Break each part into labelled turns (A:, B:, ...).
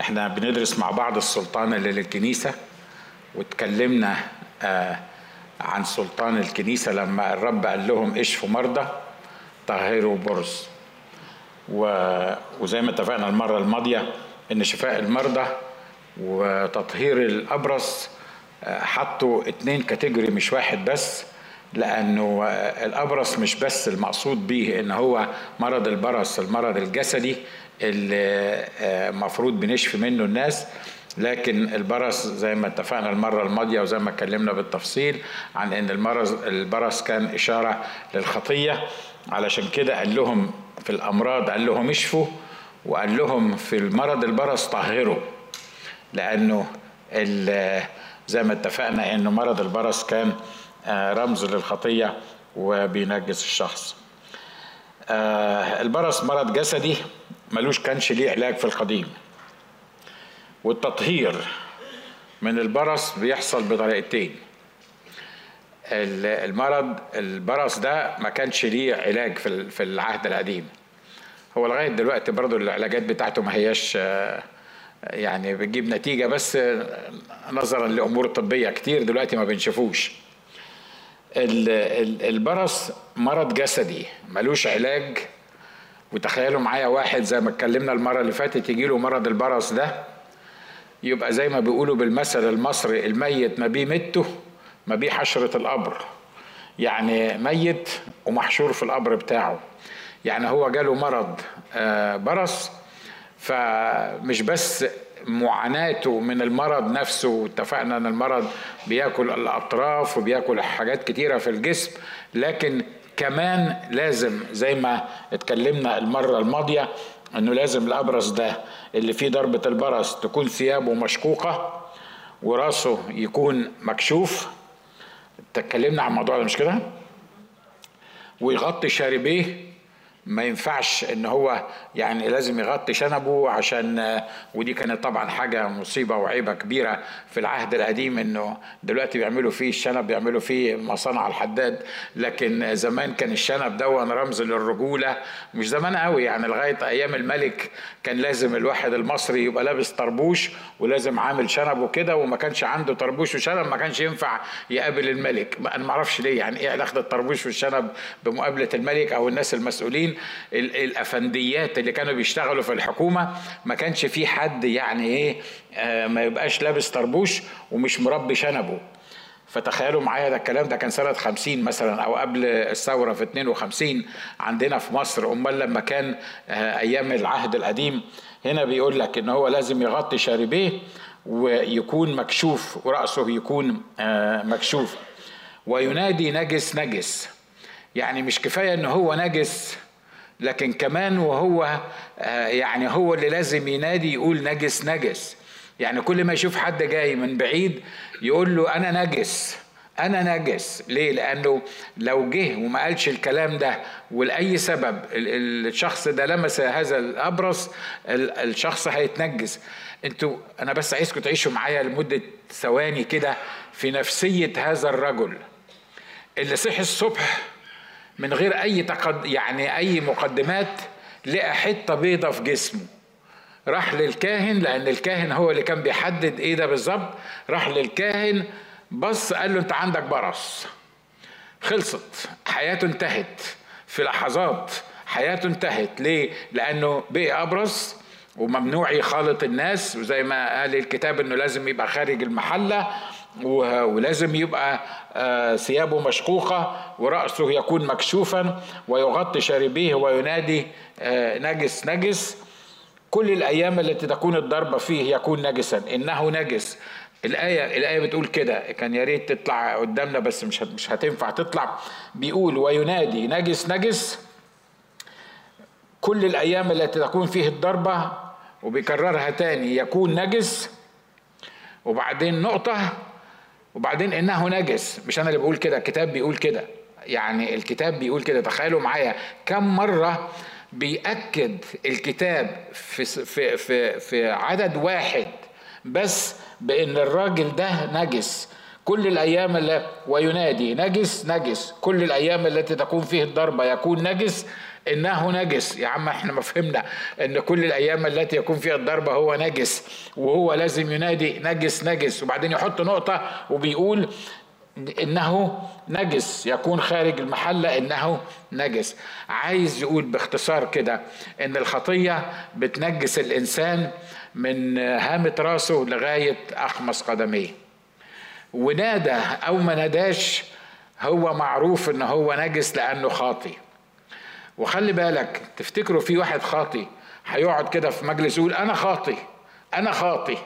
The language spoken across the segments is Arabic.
A: إحنا بندرس مع بعض السلطان اللي للكنيسة واتكلمنا آه عن سلطان الكنيسة لما الرب قال لهم اشفوا مرضى؟ طهروا برص و... وزي ما اتفقنا المرة الماضية إن شفاء المرضى وتطهير الابرص حطوا اتنين كاتيجوري مش واحد بس لأنه الابرص مش بس المقصود به إن هو مرض البرص المرض الجسدي اللي المفروض بنشفي منه الناس لكن البرص زي ما اتفقنا المرة الماضية وزي ما اتكلمنا بالتفصيل عن إن المرض البرص كان إشارة للخطية علشان كده قال لهم في الأمراض قال لهم اشفوا وقال لهم في المرض البرص طهروا لأنه زي ما اتفقنا إنه مرض البرص كان رمز للخطية وبينجس الشخص. البرص مرض جسدي ملوش كانش ليه علاج في القديم. والتطهير من البرص بيحصل بطريقتين. المرض البرص ده ما كانش ليه علاج في في العهد القديم. هو لغاية دلوقتي برضه العلاجات بتاعته ما هياش يعني بتجيب نتيجة بس نظرا لأمور طبية كتير دلوقتي ما بنشوفوش. البرص مرض جسدي ملوش علاج وتخيلوا معايا واحد زي ما اتكلمنا المرة اللي فاتت يجي له مرض البرص ده يبقى زي ما بيقولوا بالمثل المصري الميت ما بيه مته ما بيه حشرة القبر. يعني ميت ومحشور في القبر بتاعه. يعني هو جاله مرض برص فمش بس معاناته من المرض نفسه واتفقنا إن المرض بياكل الأطراف وبياكل حاجات كتيرة في الجسم لكن كمان لازم زي ما اتكلمنا المرة الماضية انه لازم الابرص ده اللي فيه ضربة البرص تكون ثيابه مشقوقة وراسه يكون مكشوف. اتكلمنا عن الموضوع ده مش كده؟ ويغطي شاربيه ما ينفعش إن هو يعني لازم يغطي شنبه عشان ودي كانت طبعا حاجة مصيبة وعيبة كبيرة في العهد القديم إنه دلوقتي بيعملوا فيه الشنب بيعملوا فيه مصانع الحداد. لكن زمان كان الشنب دون رمز للرجولة مش زمان قوي يعني لغاية أيام الملك كان لازم الواحد المصري يبقى لابس طربوش ولازم عامل شنبه كده وما كانش عنده طربوش وشنب ما كانش ينفع يقابل الملك. أنا ما أعرفش ليه يعني إيه علاقة الطربوش والشنب بمقابلة الملك أو الناس المسؤولين؟ الأفنديات اللي كانوا بيشتغلوا في الحكومة ما كانش في حد يعني إيه آه ما يبقاش لابس طربوش ومش مربي شنبه. فتخيلوا معايا ده الكلام ده كان سنة 50 مثلا أو قبل الثورة في 52 عندنا في مصر أمال لما كان آه أيام العهد القديم هنا بيقول لك إن هو لازم يغطي شاربيه ويكون مكشوف ورأسه يكون آه مكشوف. وينادي نجس نجس. يعني مش كفاية إن هو نجس لكن كمان وهو يعني هو اللي لازم ينادي يقول نجس نجس. يعني كل ما يشوف حد جاي من بعيد يقول له أنا نجس أنا نجس. ليه؟ لأنه لو جه وما قالش الكلام ده ولأي سبب الشخص ده لمس هذا الأبرص الشخص هيتنجس. أنتوا أنا بس عايزكم تعيشوا معايا لمدة ثواني كده في نفسية هذا الرجل. اللي صحي الصبح من غير أي تقد يعني أي مقدمات لقى حتة بيضة في جسمه. راح للكاهن لأن الكاهن هو اللي كان بيحدد إيه ده بالظبط. راح للكاهن بص قال له أنت عندك برص. خلصت. حياته انتهت. في لحظات حياته انتهت. ليه؟ لأنه بقي أبرص وممنوع يخالط الناس. وزي ما قال الكتاب إنه لازم يبقى خارج المحلة. ولازم يبقى ثيابه مشقوقة ورأسه يكون مكشوفا ويغطي شاربيه وينادي نجس نجس. كل الأيام التي تكون الضربة فيه يكون نجسا. إنه نجس. الآية الآية بتقول كده. كان يا ريت تطلع قدامنا بس مش مش هتنفع تطلع. بيقول وينادي نجس نجس. كل الأيام التي تكون فيه الضربة وبيكررها تاني يكون نجس. وبعدين نقطة. وبعدين انه نجس. مش أنا اللي بقول كده الكتاب بيقول كده. يعني الكتاب بيقول كده. تخيلوا معايا كم مرة بيأكد الكتاب في في في في عدد واحد بس بإن الراجل ده نجس. كل الأيام اللي وينادي نجس نجس. كل الأيام التي تكون فيه الضربة يكون نجس. إنه نجس. يا عم إحنا ما فهمنا إن كل الأيام التي يكون فيها الضربة هو نجس. وهو لازم ينادي نجس نجس. وبعدين يحط نقطة وبيقول إنه نجس. يكون خارج المحلة إنه نجس. عايز يقول باختصار كده إن الخطية بتنجس الإنسان من هامة راسه لغاية أخمص قدميه. ونادى أو ما ناداش هو معروف إن هو نجس لأنه خاطي. وخلي بالك تفتكروا في واحد خاطي هيقعد كده في مجلس يقول أنا خاطي أنا خاطي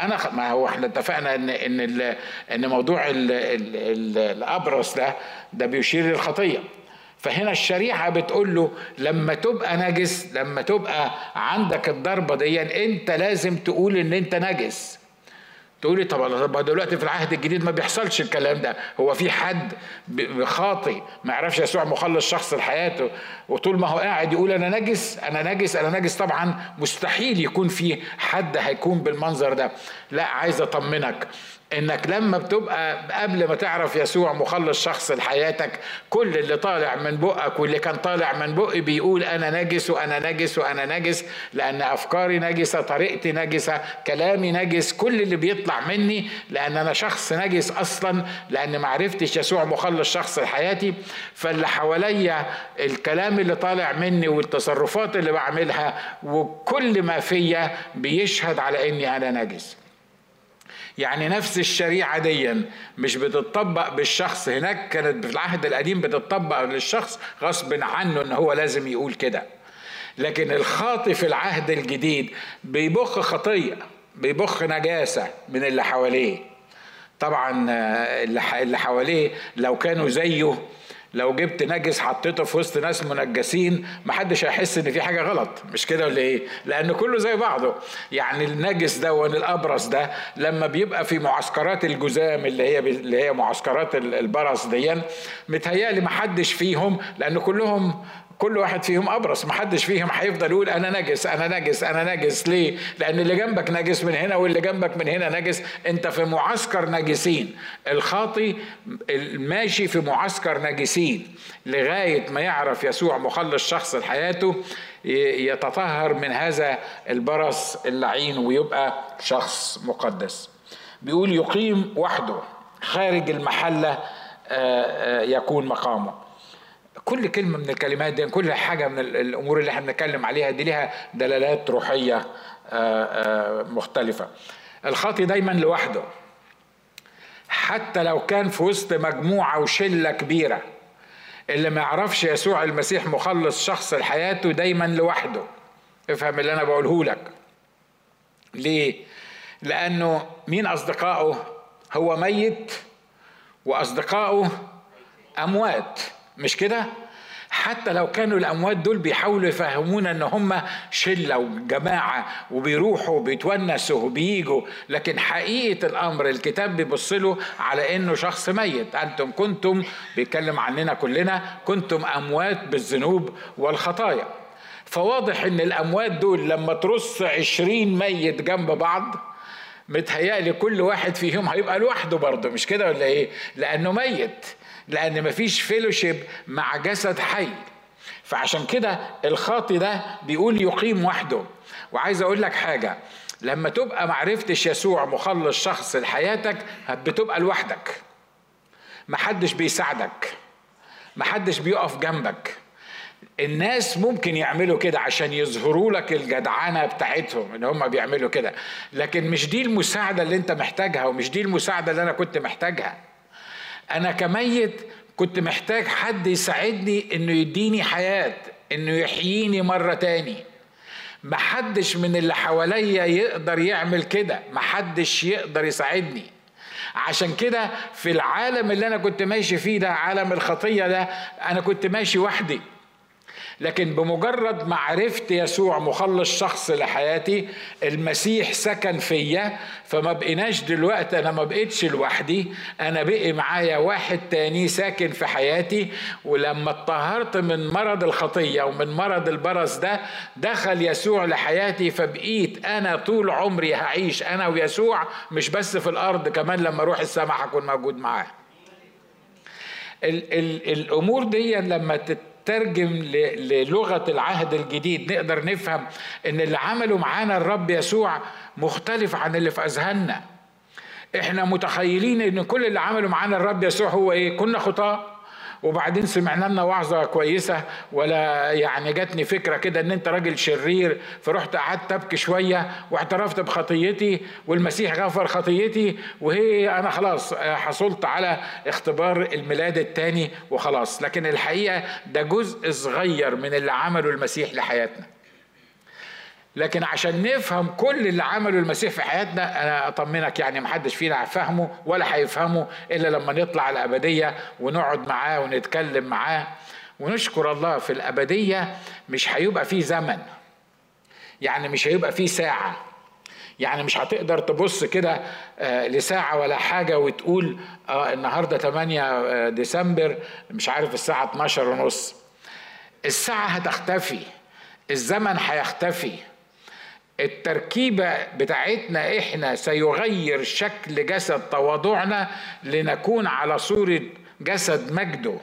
A: أنا خ... ما هو إحنا اتفقنا إن إن ال... إن موضوع ال... ال... ال... الأبرص ده ده بيشير للخطية. فهنا الشريعه بتقول له لما تبقى نجس لما تبقى عندك الضربة دي أنت لازم تقول إن أنت نجس. تقولي طب دلوقتي في العهد الجديد ما بيحصلش الكلام ده. هو في حد خاطي ما يعرفش يسوع مخلص شخص لحياته وطول ما هو قاعد يقول أنا نجس أنا نجس أنا نجس طبعا مستحيل يكون في حد هيكون بالمنظر ده. لا عايز أطمنك إنك لما بتبقى قبل ما تعرف يسوع مخلص شخص لحياتك كل اللي طالع من بقك واللي كان طالع من بقي بيقول أنا نجس وأنا نجس وأنا نجس لأن أفكاري نجسة طريقتي نجسة كلامي نجس كل اللي بيطلع مني لأن أنا شخص نجس أصلا لأن ما عرفتش يسوع مخلص شخص لحياتي. فاللي حواليا الكلام اللي طالع مني والتصرفات اللي بعملها وكل ما فيا بيشهد على إني أنا نجس. يعني نفس الشريعة دي مش بتطبق بالشخص. هناك كانت في العهد القديم بتطبق للشخص غصب عنه إن هو لازم يقول كده. لكن الخاطي في العهد الجديد بيبخ خطية بيبخ نجاسة من اللي حواليه. طبعا آه، اللي حواليه لو كانوا زيه لو جبت نجس حطيته في وسط ناس منجسين محدش هيحس إن في حاجة غلط. مش كده ولا إيه؟ لأن كله زي بعضه. يعني النجس ده والابرص ده لما بيبقى في معسكرات الجزام اللي هي اللي هي معسكرات البرص دي متهيألي محدش فيهم لأن كلهم كل واحد فيهم أبرص. محدش فيهم هيفضل يقول أنا نجس أنا نجس أنا نجس. ليه؟ لأن اللي جنبك نجس من هنا واللي جنبك من هنا نجس. أنت في معسكر نجسين. الخاطي ماشي في معسكر نجسين. لغاية ما يعرف يسوع مخلص شخص لحياته يتطهر من هذا البرص اللعين ويبقى شخص مقدس. بيقول يقيم وحده خارج المحلة آه، آه، يكون مقامه. كل كلمة من الكلمات دي كل حاجة من الأمور اللي إحنا بنتكلم عليها دي لها دلالات روحية آه، آه، مختلفة. الخاطي دايما لوحده. حتى لو كان في وسط مجموعة وشلة كبيرة اللي ما يعرفش يسوع المسيح مخلص شخص لحياته دايما لوحده. افهم اللي أنا بقوله لك. ليه؟ لأنه مين أصدقائه؟ هو ميت وأصدقائه أموات. مش كده؟ حتى لو كانوا الأموات دول بيحاولوا يفهمونا إن هم شلة وجماعة وبيروحوا وبيتونسوا وبييجوا لكن حقيقة الأمر الكتاب بيبص له على إنه شخص ميت. أنتم كنتم بيتكلم عننا كلنا كنتم أموات بالذنوب والخطايا. فواضح إن الأموات دول لما ترص عشرين ميت جنب بعض متهيألي كل واحد فيهم هيبقى لوحده برضه مش كده ولا إيه؟ لأنه ميت. لأن مفيش fellowship مع جسد حي. فعشان كده الخاطي ده بيقول يقيم وحده. وعايز أقول لك حاجة لما تبقى معرفتش يسوع مخلص شخص لحياتك بتبقى لوحدك. محدش بيساعدك. محدش بيقف جنبك. الناس ممكن يعملوا كده عشان يظهروا لك الجدعنة بتاعتهم إن هم بيعملوا كده. لكن مش دي المساعدة اللي أنت محتاجها ومش دي المساعدة اللي أنا كنت محتاجها. أنا كميت كنت محتاج حد يساعدني إنه يديني حياة إنه يحييني مرة تاني. محدش من اللي حواليا يقدر يعمل كده محدش يقدر يساعدني. عشان كده في العالم اللي أنا كنت ماشي فيه ده عالم الخطية ده أنا كنت ماشي وحدي. لكن بمجرد ما عرفت يسوع مخلص شخص لحياتي المسيح سكن فيا فما بقيناش دلوقتي أنا ما بقيتش لوحدي أنا بقي معايا واحد تاني ساكن في حياتي. ولما اتطهرت من مرض الخطية ومن مرض البرص ده دخل يسوع لحياتي فبقيت أنا طول عمري هعيش. أنا ويسوع مش بس في الأرض كمان لما أروح السماء هكون موجود معاه. ال ال الأمور دي لما تت ترجم للغة العهد الجديد. نقدر نفهم إن اللي عمله معانا الرب يسوع مختلف عن اللي في أذهاننا. إحنا متخيلين إن كل اللي عمله معانا الرب يسوع هو إيه؟ كنا خطاة. وبعدين سمعنا لنا وعظة كويسة ولا يعني جاتني فكرة كده إن أنت راجل شرير فرحت قعدت أبكي شوية واعترفت بخطيتي والمسيح غفر خطيتي وهي أنا خلاص حصلت على اختبار الميلاد الثاني وخلاص. لكن الحقيقة ده جزء صغير من اللي عمله المسيح لحياتنا. لكن عشان نفهم كل اللي عمله المسيح في حياتنا أنا أطمنك يعني محدش فينا هيفهمه ولا هيفهمه إلا لما نطلع الأبدية ونقعد معاه ونتكلم معاه. ونشكر الله في الأبدية مش هيبقى فيه زمن. يعني مش هيبقى فيه ساعة. يعني مش هتقدر تبص كده آه، لساعة ولا حاجة وتقول آه النهاردة 8 آه، ديسمبر مش عارف الساعة 12 ونص. الساعة هتختفي. الزمن هيختفي. التركيبة بتاعتنا إحنا سيغير شكل جسد تواضعنا لنكون على صورة جسد مجده.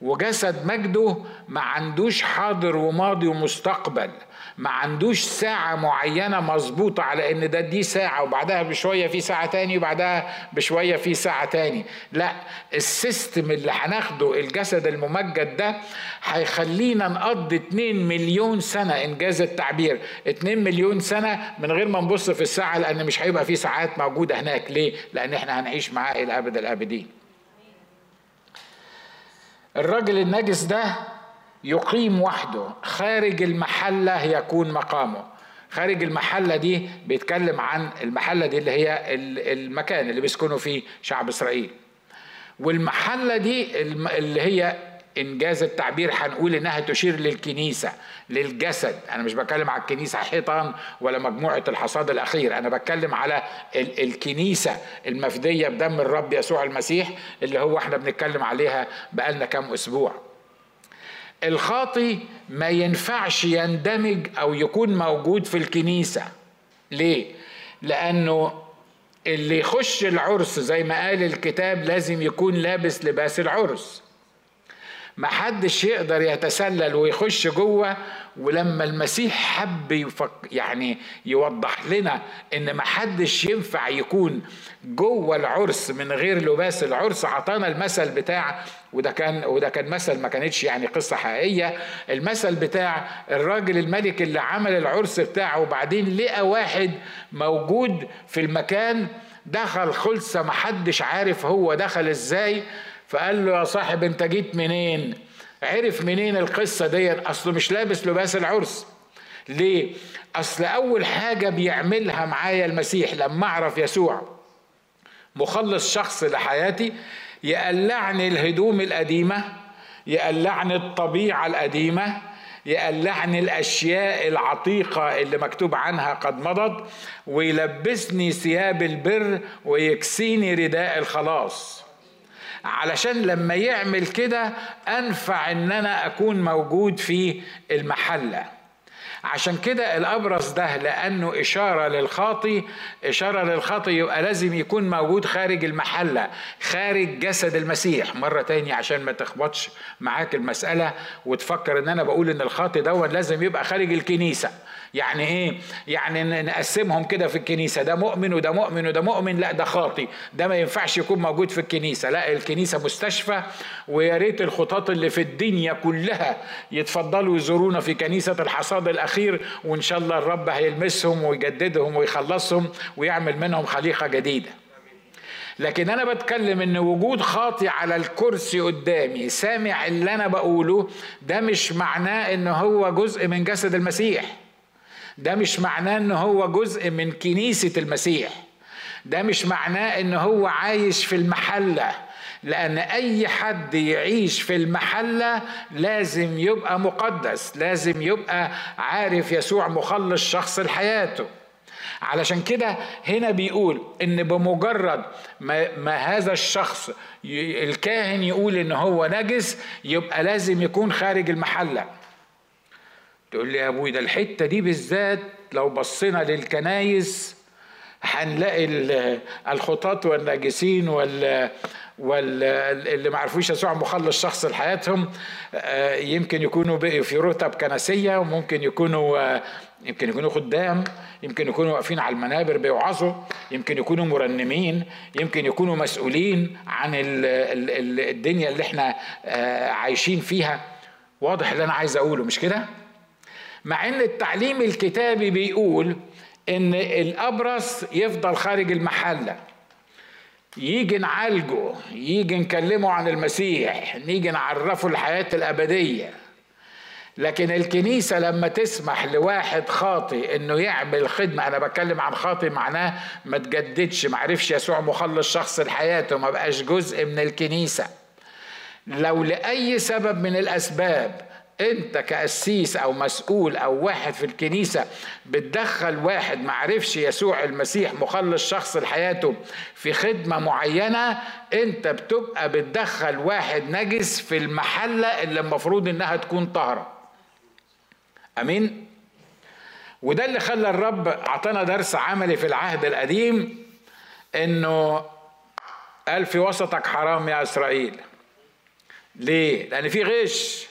A: وجسد مجده ما عندوش حاضر وماضي ومستقبل. ما عندوش ساعة معينة مظبوطة على إن ده دي ساعة وبعدها بشوية في ساعة تاني وبعدها بشوية في ساعة تاني. لا السيستم اللي هناخده الجسد الممجد ده هيخلينا نقضي 2 مليون سنة إنجاز التعبير. 2 مليون سنة من غير ما نبص في الساعة لأن مش هيبقى في ساعات موجودة هناك. ليه؟ لأن إحنا هنعيش معاه إلى أبد الأبدين. الراجل النجس ده يقيم وحده. خارج المحلة يكون مقامه. خارج المحلة دي بيتكلم عن المحلة دي اللي هي المكان اللي بيسكنوا فيه شعب إسرائيل. والمحلة دي اللي هي إنجاز التعبير هنقول إنها تشير للكنيسة للجسد. أنا مش بتكلم على الكنيسة حيطان ولا مجموعة الحصاد الأخير. أنا بتكلم على الكنيسة المفدية بدم الرب يسوع المسيح اللي هو إحنا بنتكلم عليها بقالنا كام أسبوع. الخاطي ما ينفعش يندمج أو يكون موجود في الكنيسة. ليه؟ لأنه اللي يخش العرس زي ما قال الكتاب لازم يكون لابس لباس العرس. ما حدش يقدر يتسلل ويخش جوه ولما المسيح حب يفك يعني يوضح لنا إن ما حدش ينفع يكون جوه العرس من غير لباس العرس. عطانا المثل بتاع وده كان وده كان مثل ما كانتش يعني قصة حقيقية. المثل بتاع الراجل الملك اللي عمل العرس بتاعه وبعدين لقى واحد موجود في المكان دخل خلصة ما حدش عارف هو دخل إزاي. فقال له يا صاحب انت جيت منين؟ عرف منين القصة ديت؟ أصله مش لابس لباس العرس. ليه؟ أصل أول حاجة بيعملها معايا المسيح لما أعرف يسوع مخلص شخص لحياتي يقلعني الهدوم القديمة يقلعني الطبيعة القديمة يقلعني الأشياء العتيقة اللي مكتوب عنها قد مضت ويلبسني ثياب البر ويكسيني رداء الخلاص. علشان لما يعمل كده أنفع إن أنا أكون موجود في المحلة. عشان كده الابرص ده لأنه إشارة للخاطي إشارة للخاطي يبقى لازم يكون موجود خارج المحلة خارج جسد المسيح. مرة تاني عشان ما تخبطش معاك المسألة وتفكر إن أنا بقول إن الخاطي دوت لازم يبقى خارج الكنيسة. يعني إيه؟ يعني نقسمهم كده في الكنيسة. ده مؤمن وده مؤمن وده مؤمن. لا ده خاطي ده ما ينفعش يكون موجود في الكنيسة. لا الكنيسة مستشفى ويا ريت الخطاط اللي في الدنيا كلها يتفضلوا يزورونا في كنيسة الحصاد الأخير وإن شاء الله الرب هيلمسهم ويجددهم ويخلصهم ويعمل منهم خليقة جديدة. لكن أنا بتكلم إن وجود خاطي على الكرسي قدامي سامع اللي أنا بقوله ده مش معناه إن هو جزء من جسد المسيح. ده مش معناه إن هو جزء من كنيسة المسيح. ده مش معناه إن هو عايش في المحلة. لأن أي حد يعيش في المحلة لازم يبقى مقدس لازم يبقى عارف يسوع مخلص شخص لحياته. علشان كده هنا بيقول إن بمجرد ما, ما هذا الشخص الكاهن يقول إن هو نجس يبقى لازم يكون خارج المحلة. تقول لي يا أبوي ده الحتة دي بالذات لو بصينا للكنايس هنلاقي الخطاط والناجسين واللي ما عرفوش يسوع مخلص شخص لحياتهم آه، يمكن يكونوا بقوا في رتب كنسية وممكن يكونوا آه، يمكن يكونوا خدام يمكن يكونوا واقفين على المنابر بيوعظوا يمكن يكونوا مرنمين يمكن يكونوا مسؤولين عن الدنيا اللي إحنا آه، عايشين فيها. واضح اللي أنا عايز أقوله مش كده؟ مع إن التعليم الكتابي بيقول إن الأبرص يفضل خارج المحلة. يجي نعالجه يجي نكلمه عن المسيح نيجي نعرفه الحياة الأبدية. لكن الكنيسة لما تسمح لواحد خاطي إنه يعمل خدمة أنا بتكلم عن خاطي معناه ما تجددش ما عرفش يسوع مخلص شخص لحياته ما بقاش جزء من الكنيسة. لو لأي سبب من الأسباب انت كقسيس أو مسؤول أو واحد في الكنيسة بتدخل واحد ما عرفش يسوع المسيح مخلص شخص لحياته في خدمة معينة انت بتبقى بتدخل واحد نجس في المحلة اللي المفروض انها تكون طاهرة. امين؟ وده اللي خلى الرب اعطانا درس عملي في العهد القديم انه قال في وسطك حرام يا اسرائيل. ليه؟ لأن في غش.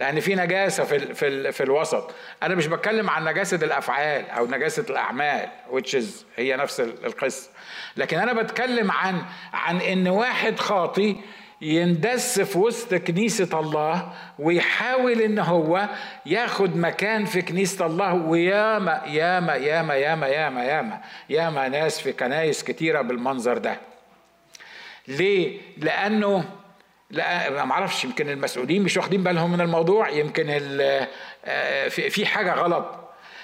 A: لأن في نجاسه في في في الوسط. أنا مش بتكلم عن نجاسه الافعال أو نجاسه الاعمال which is هي نفس القصة. لكن أنا بتكلم عن عن ان واحد خاطي يندس في وسط كنيسة الله ويحاول ان هو ياخد مكان في كنيسة الله وياما ياما ياما ياما ياما ياما ياما ناس في كنايس كتيرة بالمنظر ده. ليه؟ لأنه لا ما أعرفش يمكن المسؤولين مش واخدين بالهم من الموضوع يمكن آه، في حاجة غلط.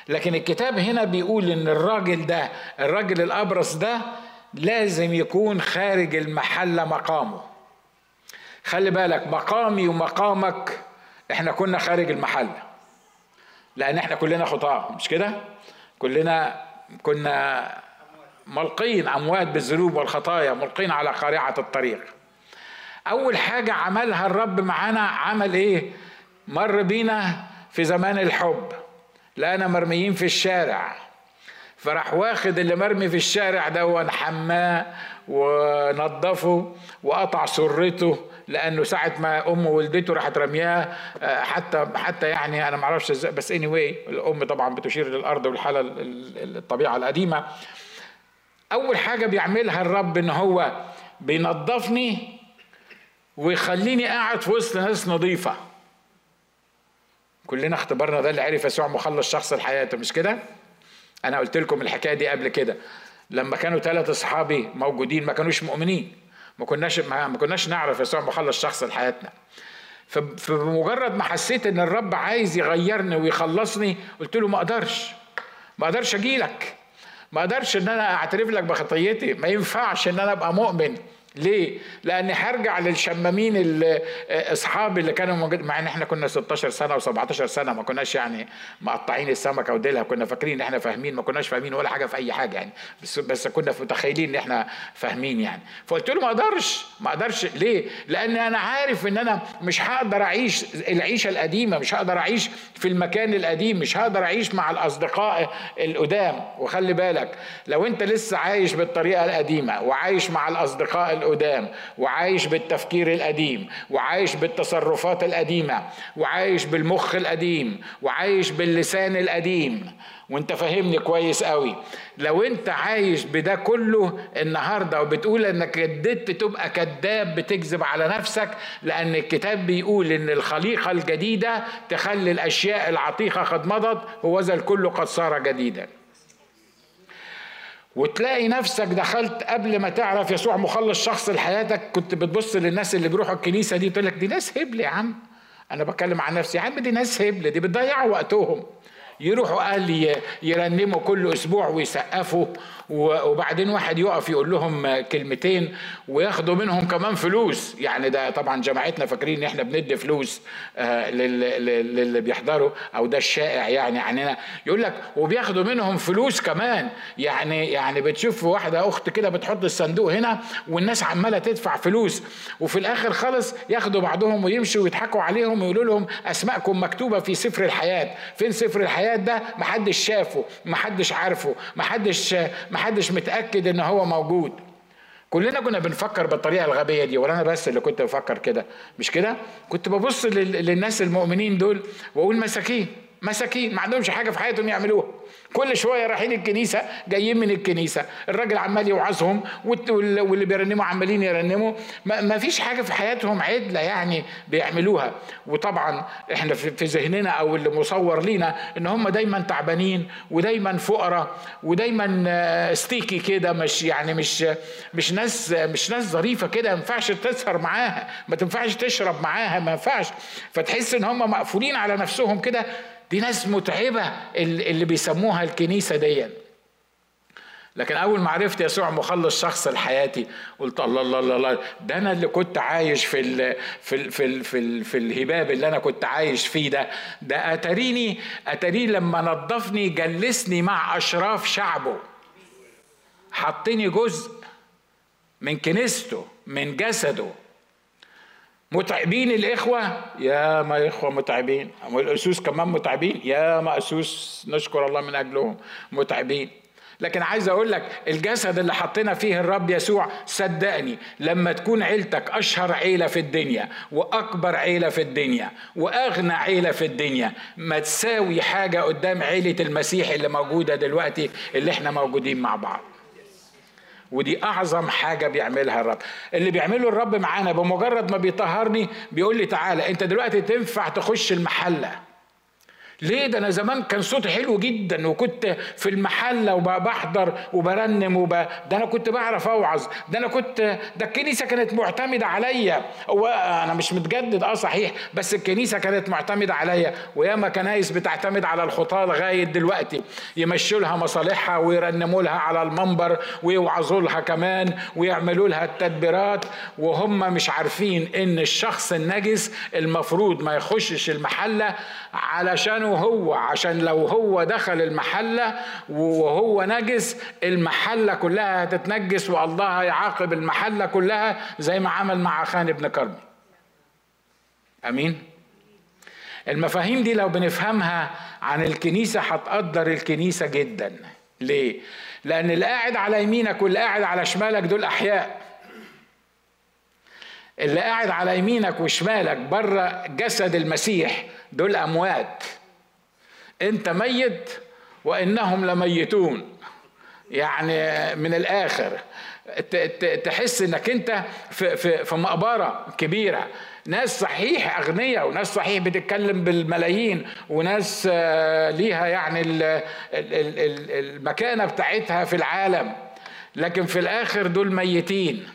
A: لكن الكتاب هنا بيقول إن الراجل ده الراجل الأبرص ده لازم يكون خارج المحلة مقامه. خلي بالك مقامي ومقامك إحنا كنا خارج المحلة. لأن إحنا كلنا خطاة مش كده؟ كلنا كنا ملقين أموات بالذنوب والخطايا ملقين على قارعة الطريق. أول حاجة عملها الرب معانا عمل إيه؟ مر بينا في زمان الحب. لقينا مرميين في الشارع. فراح واخد اللي مرمي في الشارع ده ونحماه ونظفه وقطع سرته لأنه ساعة ما امه ولدته راحت رمياه آه، حتى حتى يعني أنا ما أعرفش إزاي بس اني anyway الأم طبعا بتشير للأرض والحالة الطبيعة القديمة. أول حاجة بيعملها الرب إن هو بينظفني ويخليني قاعد في وسط ناس نظيفة. كلنا اختبرنا ده اللي عرف يسوع مخلص شخص لحياته مش كده؟ أنا قلت لكم الحكاية دي قبل كده. لما كانوا ثلاث أصحابي موجودين ما كانوش مؤمنين. ما كناش ما كناش نعرف يسوع مخلص شخص لحياتنا. فبمجرد ما حسيت إن الرب عايز يغيرني ويخلصني قلت له ما أقدرش. ما أقدرش أجي لك ما أقدرش إن أنا أعترف لك بخطيتي. ما ينفعش إن أنا أبقى مؤمن. ليه؟ لأني هرجع للشمامين أصحابي اللي كانوا موجودين مع إن إحنا كنا 16 سنة و17 سنة ما كناش يعني مقطعين السمكة وديلها كنا فاكرين إن إحنا فاهمين ما كناش فاهمين ولا حاجة في أي حاجة يعني بس بس كنا متخيلين إن إحنا فاهمين يعني فقلت له ما أقدرش ما أقدرش ليه؟ لأن أنا عارف إن أنا مش هقدر أعيش العيشة القديمة مش هقدر أعيش في المكان القديم مش هقدر أعيش مع الأصدقاء القدام وخلي بالك لو أنت لسه عايش بالطريقة القديمة وعايش مع الأصدقاء القدام وعايش بالتفكير القديم وعايش بالتصرفات القديمة وعايش بالمخ القديم وعايش باللسان القديم. وانت فاهمني كويس قوي. لو انت عايش بده كله النهارده وبتقول انك جددت تبقى كذاب بتكذب على نفسك لأن الكتاب بيقول إن الخليقة الجديدة تخلي الأشياء العتيقة قد مضت وذا الكل قد صار جديدا. وتلاقي نفسك دخلت قبل ما تعرف يسوع مخلص شخص لحياتك كنت بتبص للناس اللي بيروحوا الكنيسة دي تقول لك دي ناس هبل يا عم. أنا بتكلم عن نفسي يا عم دي ناس هبل دي بتضيعوا وقتهم. يروحوا أهل يرنموا كل أسبوع ويسقفوا. وبعدين واحد يقف يقول لهم كلمتين وياخدوا منهم كمان فلوس. يعني ده طبعا جماعتنا فاكرين إن إحنا بندي فلوس آه، للي بيحضروا أو ده الشائع يعني عننا. يقول لك وبياخدوا منهم فلوس كمان. يعني يعني بتشوف واحدة أخت كده بتحط الصندوق هنا والناس عمالة تدفع فلوس. وفي الآخر خالص ياخدوا بعضهم ويمشوا ويضحكوا عليهم ويقولوا لهم أسماءكم مكتوبة في سفر الحياة. فين سفر الحياة ده؟ محدش شافه محدش عارفه محدش محدش متأكد إن هو موجود. كلنا كنا بنفكر بالطريقة الغبية دي ولا أنا بس اللي كنت بفكر كده مش كده؟ كنت ببص للناس المؤمنين دول وأقول مساكين. مساكين ما عندهمش حاجة في حياتهم يعملوها. كل شوية رايحين الكنيسة جايين من الكنيسة. الراجل عمال يوعظهم واللي بيرنموا عمالين يرنموا. ما فيش حاجة في حياتهم عدلة يعني بيعملوها. وطبعا إحنا في ذهننا أو اللي مصور لينا إن هم دايما تعبانين ودايما فقراء ودايما ستيكي كده مش يعني مش مش ناس مش ناس ظريفة كده. ما ينفعش تسهر معاها ما تنفعش تشرب معاها ما ينفعش. فتحس إن هم مقفولين على نفسهم كده. دي ناس متعبة اللي بيسموها الكنيسة دي لكن أول ما عرفت يسوع مخلص شخص لحياتي قلت الله الله الله, الله. ده أنا اللي كنت عايش في ال في ال في ال في, ال في الهباب اللي أنا كنت عايش فيه ده. ده اتريني اتريني لما نظفني جلسني مع أشراف شعبه. حطني جزء من كنيسته من جسده. متعبين الإخوة؟ يا ما إخوة متعبين. والأسوس كمان متعبين. يا ما أسوس نشكر الله من أجلهم متعبين. لكن عايز أقول لك الجسد اللي حطينا فيه الرب يسوع صدقني لما تكون عيلتك أشهر عيلة في الدنيا وأكبر عيلة في الدنيا وأغنى عيلة في الدنيا ما تساوي حاجة قدام عيلة المسيح اللي موجودة دلوقتي اللي إحنا موجودين مع بعض. ودي أعظم حاجة بيعملها الرب. اللي بيعمله الرب معانا بمجرد ما بيطهرني بيقول لي تعالى أنت دلوقتي تنفع تخش المحلة. ليه؟ ده أنا زمان كان صوتي حلو جدا وكنت في المحلة وبحضر وبرنم وب... ده أنا كنت بعرف أوعظ ده أنا كنت ده الكنيسة كانت معتمدة عليا. هو أنا مش متجدد آه صحيح بس الكنيسة كانت معتمدة عليا. وياما كنايس بتعتمد على الخطاه لغاية دلوقتي. يمشوا لها مصالحها ويرنموا لها على المنبر ويوعظوا لها كمان ويعملوا لها التدبيرات. وهم مش عارفين إن الشخص النجس المفروض ما يخشش المحلة علشان هو عشان لو هو دخل المحلة وهو نجس المحلة كلها هتتنجس والله هيعاقب المحلة كلها زي ما عمل مع خان ابن كرمي أمين؟ المفاهيم دي لو بنفهمها عن الكنيسة هتقدر الكنيسة جدا. ليه؟ لأن اللي قاعد على يمينك واللي قاعد على شمالك دول أحياء. اللي قاعد على يمينك وشمالك بره جسد المسيح دول أموات. انت ميت وانهم لميتون. يعني من الآخر تحس انك انت في في في مقبرة كبيرة. ناس صحيح اغنياء وناس صحيح بتتكلم بالملايين وناس آه، ليها يعني المكانة بتاعتها في العالم. لكن في الآخر دول ميتين.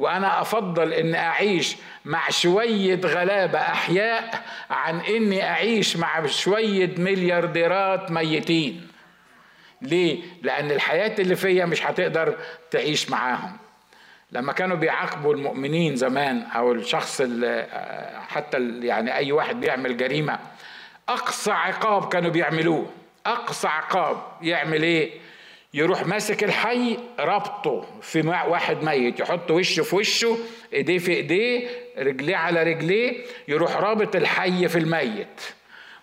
A: وأنا أفضل ان أعيش مع شوية غلابة أحياء عن إني أعيش مع شوية مليارديرات ميتين. ليه؟ لأن الحياة اللي فيا مش هتقدر تعيش معاهم. لما كانوا بيعاقبوا المؤمنين زمان أو الشخص اللي حتى يعني أي واحد بيعمل جريمة أقصى عقاب كانوا بيعملوه. أقصى عقاب يعمل إيه؟ يروح ماسك الحي ربطه في واحد ميت يحط وشه في وشه إيديه في إيديه رجليه على رجليه يروح رابط الحي في الميت.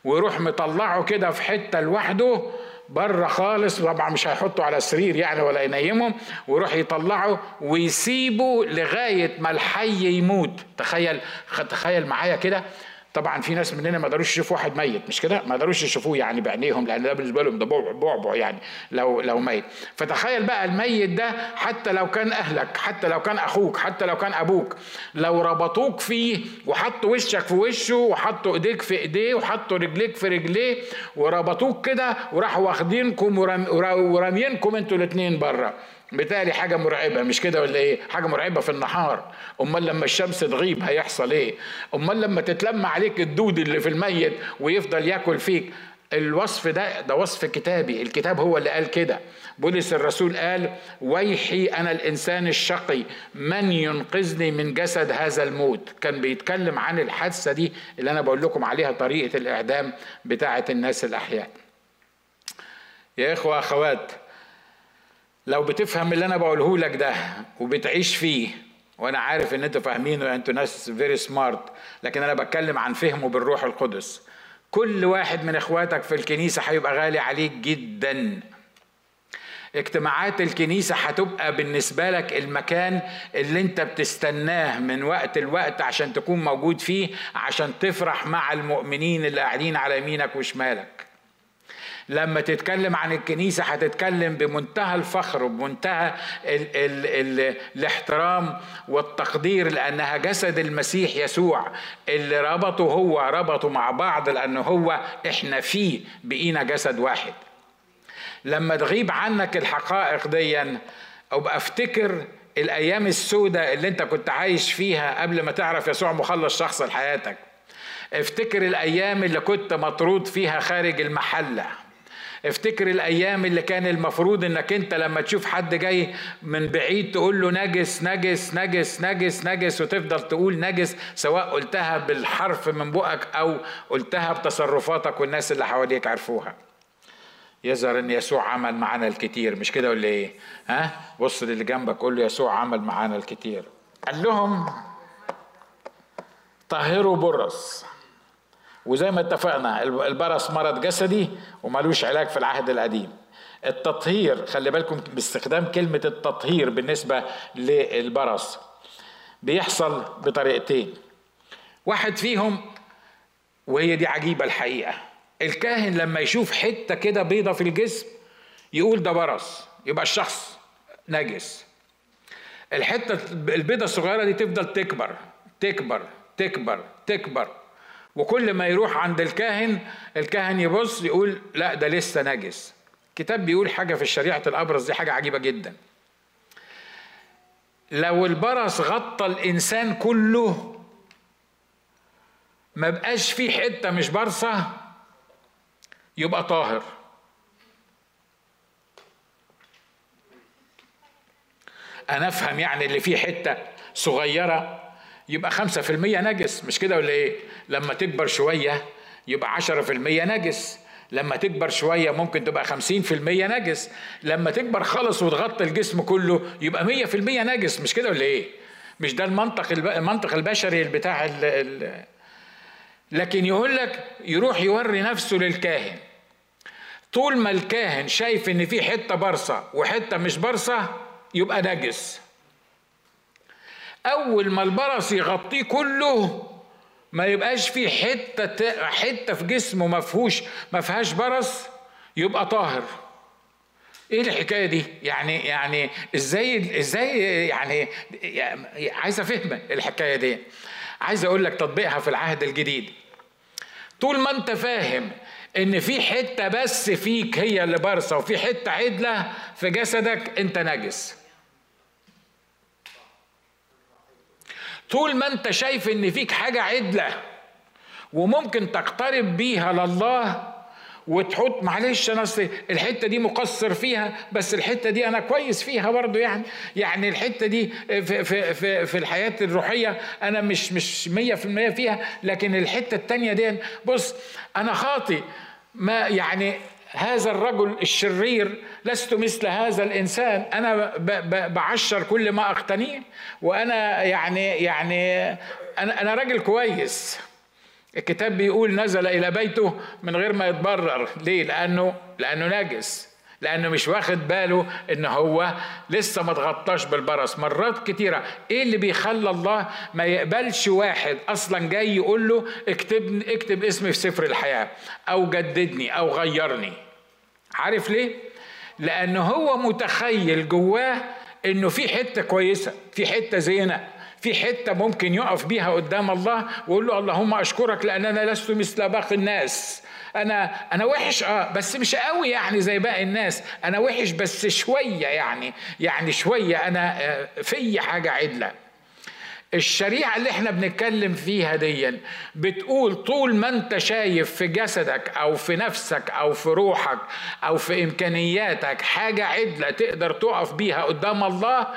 A: ويروح مطلعه كده في حتة لوحده بره خالص طبعا مش هيحطه على السرير يعني ولا ينيمه. ويروح يطلعه ويسيبه لغاية ما الحي يموت. تخيل تخيل معايا كده. طبعا في ناس مننا ما قدروش يشوفوا واحد ميت مش كده؟ ما قدروش يشوفوه يعني بعينيهم لأن ده بالنسبة لهم ده بعبع يعني لو لو ميت. فتخيل بقى الميت ده حتى لو كان أهلك حتى لو كان أخوك حتى لو كان أبوك لو ربطوك فيه وحطوا وشك في وشه وحطوا إيديك في إيديه وحطوا رجليك في رجليه وربطوك كده وراحوا واخدينكم ورامينكم أنتوا الاثنين بره. بالتالي حاجة مرعبة. مش كده ولا إيه؟ حاجة مرعبة في النهار، أمال لما الشمس تغيب هيحصل إيه؟ أمال لما تتلم عليك الدود اللي في الميت ويفضل ياكل فيك. الوصف ده ده وصف كتابي. الكتاب هو اللي قال كده. بولس الرسول قال ويحي أنا الإنسان الشقي. من ينقذني من جسد هذا الموت؟ كان بيتكلم عن الحادثة دي اللي أنا بقول لكم عليها طريقة الإعدام بتاعة الناس الأحياء. يا إخوة أخوات لو بتفهم اللي أنا بقوله لك ده وبتعيش فيه وأنا عارف إن أنتوا فاهمينه أنتوا ناس فيري سمارت لكن أنا بتكلم عن فهمه بالروح القدس. كل واحد من إخواتك في الكنيسة هيبقى غالي عليك جدا. اجتماعات الكنيسة هتبقى بالنسبة لك المكان اللي أنت بتستناه من وقت لوقت عشان تكون موجود فيه عشان تفرح مع المؤمنين اللي قاعدين على يمينك وشمالك. لما تتكلم عن الكنيسة هتتكلم بمنتهى الفخر وبمنتهى ال ال ال الاحترام والتقدير لأنها جسد المسيح يسوع اللي ربطه هو ربطه مع بعض لأنه هو إحنا فيه بقينا جسد واحد. لما تغيب عنك الحقائق ديا أبقى أفتكر الأيام السوداء اللي أنت كنت عايش فيها قبل ما تعرف يسوع مخلص شخص لحياتك. افتكر الأيام اللي كنت مطرود فيها خارج المحلة. افتكر الأيام اللي كان المفروض إنك أنت لما تشوف حد جاي من بعيد تقول له نجس نجس نجس نجس نجس وتفضل تقول نجس سواء قلتها بالحرف من بقك أو قلتها بتصرفاتك والناس اللي حواليك عرفوها. يظهر إن يسوع عمل معانا الكتير مش كده ولا إيه؟ ها؟ بص للي جنبك قول له يسوع عمل معانا الكتير. قال لهم طهروا برص وزي ما اتفقنا البرص مرض جسدي ومالوش علاج في العهد القديم. التطهير خلي بالكم باستخدام كلمة التطهير بالنسبة للبرص بيحصل بطريقتين. واحد فيهم وهي دي عجيبة الحقيقة. الكاهن لما يشوف حتة كده بيضة في الجسم يقول ده برص يبقى الشخص نجس. الحتة البيضة الصغيرة دي تفضل تكبر تكبر تكبر تكبر. وكل ما يروح عند الكاهن الكاهن يبص يقول لا ده لسه نجس. الكتاب بيقول حاجة في الشريعة الأبرص دي حاجة عجيبة جدا. لو البرص غطى الإنسان كله ما بقاش فيه حتة مش برصة يبقى طاهر. أنا أفهم يعني اللي فيه حتة صغيرة يبقى خمسة في المية نجس مش كده ولا إيه؟ لما تكبر شوية يبقى عشرة في المية نجس لما تكبر شوية ممكن تبقى خمسين في المية نجس لما تكبر خالص وتغطي الجسم كله يبقى مية في المية نجس مش كده ولا إيه؟ مش ده المنطق المنطق البشري بتاع لكن يقول لك يروح يوري نفسه للكاهن. طول ما الكاهن شايف إن في حتة برصه وحتة مش برصه يبقى نجس. أول ما البرص يغطيه كله ما يبقاش في حتة حتة في جسمه ما فيهوش ما فيهاش برص يبقى طاهر. إيه الحكاية دي؟ يعني يعني إزاي إزاي يعني عايز أفهم الحكاية دي. عايز أقول لك تطبيقها في العهد الجديد. طول ما أنت فاهم إن في حتة بس فيك هي اللي بارصة وفي حتة عدلة في جسدك أنت نجس. طول ما انت شايف ان فيك حاجة عدلة وممكن تقترب بيها لله وتحط معلش أنا أصل الحتة دي مقصر فيها بس الحتة دي أنا كويس فيها برضو يعني. يعني الحتة دي في في في, في الحياة الروحية أنا مش مش 100% فيها لكن الحتة التانية دي بص أنا خاطي ما يعني هذا الرجل الشرير لست مثل هذا الإنسان. أنا بعشر كل ما أقتنيه وأنا يعني يعني أنا أنا راجل كويس. الكتاب بيقول نزل إلى بيته من غير ما يتبرر. ليه؟ لأنه لأنه نجس. لأنه مش واخد باله إن هو لسه ما تغطاش بالبرص مرات كتيرة إيه اللي بيخلى الله ما يقبلش واحد أصلا جاي يقول له اكتب اكتب اسمي في سفر الحياة أو جددني أو غيرني. عارف ليه؟ لأنه هو متخيل جواه إنه في حتة كويسة في حتة زينة في حتة ممكن يقف بيها قدام الله ويقول له اللهم أشكرك لأن أنا لست مثل باقي الناس. أنا أنا وحش آه بس مش قوي يعني زي باقي الناس. أنا وحش بس شوية يعني يعني شوية أنا آه، في حاجة عدلة. الشريعة اللي إحنا بنتكلم فيها دي بتقول طول ما أنت شايف في جسدك أو في نفسك أو في روحك أو في إمكانياتك حاجة عدلة تقدر تقف بيها قدام الله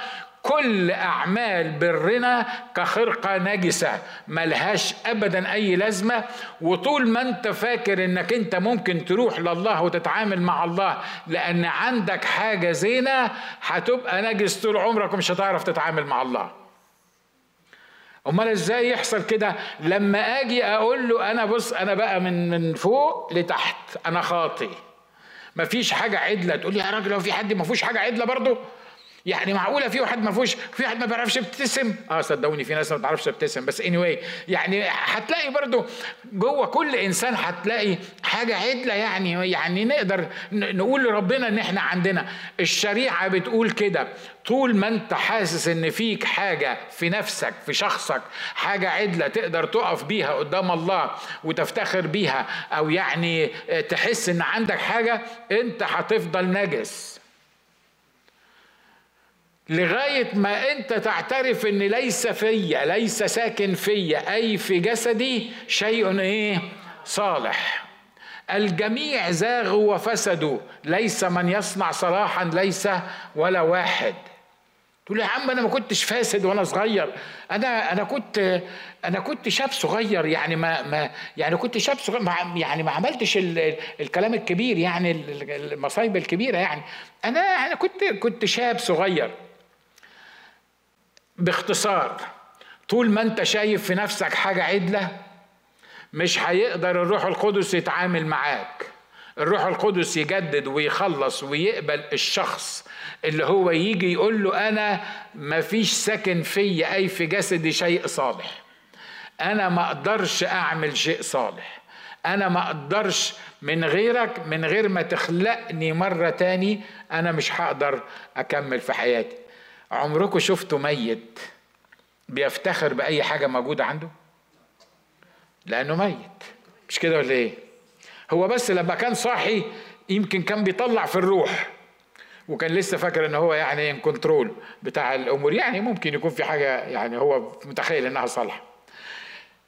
A: كل أعمال برنا كخرقة نجسة ملهاش أبدا أي لازمة. وطول ما أنت فاكر أنك أنت ممكن تروح لله وتتعامل مع الله لأن عندك حاجة زينة هتبقى نجس طول عمرك ومش هتعرف تتعامل مع الله. أمال إزاي يحصل كده؟ لما آجي أقول له أنا بص أنا بقى من من فوق لتحت أنا خاطي مفيش حاجة عدلة. تقول لي يا راجل لو في حد ما فيهوش حاجة عدلة برضه؟ يعني معقولة في واحد ما فيهوش في واحد ما بيعرفش يبتسم؟ آه صدقوني في ناس ما بتعرفش تبتسم بس اني anyway يعني هتلاقي برضو جوه كل إنسان هتلاقي حاجة عدلة يعني يعني نقدر نقول لربنا إن إحنا عندنا. الشريعة بتقول كده طول ما أنت حاسس إن فيك حاجة في نفسك في شخصك حاجة عدلة تقدر تقف بيها قدام الله وتفتخر بيها أو يعني تحس إن عندك حاجة أنت هتفضل نجس. لغاية ما أنت تعترف أن ليس فيا ليس ساكن فيا أي في جسدي شيء إيه؟ صالح. الجميع زاغوا وفسدوا. ليس من يصنع صلاحا ليس ولا واحد. تقول يا عم أنا ما كنتش فاسد وأنا صغير. أنا أنا كنت أنا كنت شاب صغير يعني ما ما يعني كنت شاب صغير يعني ما عملتش الكلام الكبير يعني المصايب الكبيرة يعني. أنا أنا كنت كنت شاب صغير. باختصار طول ما انت شايف في نفسك حاجة عدلة مش هيقدر الروح القدس يتعامل معاك. الروح القدس يجدد ويخلص ويقبل الشخص اللي هو يجي يقول له أنا ما فيش سكن في أي في جسدي شيء صالح. أنا ما أقدرش أعمل شيء صالح. أنا ما أقدرش من غيرك من غير ما تخلقني مرة تاني أنا مش هقدر أكمل في حياتي. عمركم شفتوا ميت بيفتخر بأي حاجة موجودة عنده؟ لأنه ميت مش كده ولا إيه؟ هو بس لما كان صاحي يمكن كان بيطلع في الروح وكان لسه فاكر إن هو يعني ان كنترول بتاع الأمور يعني ممكن يكون في حاجة يعني هو متخيل إنها صالحة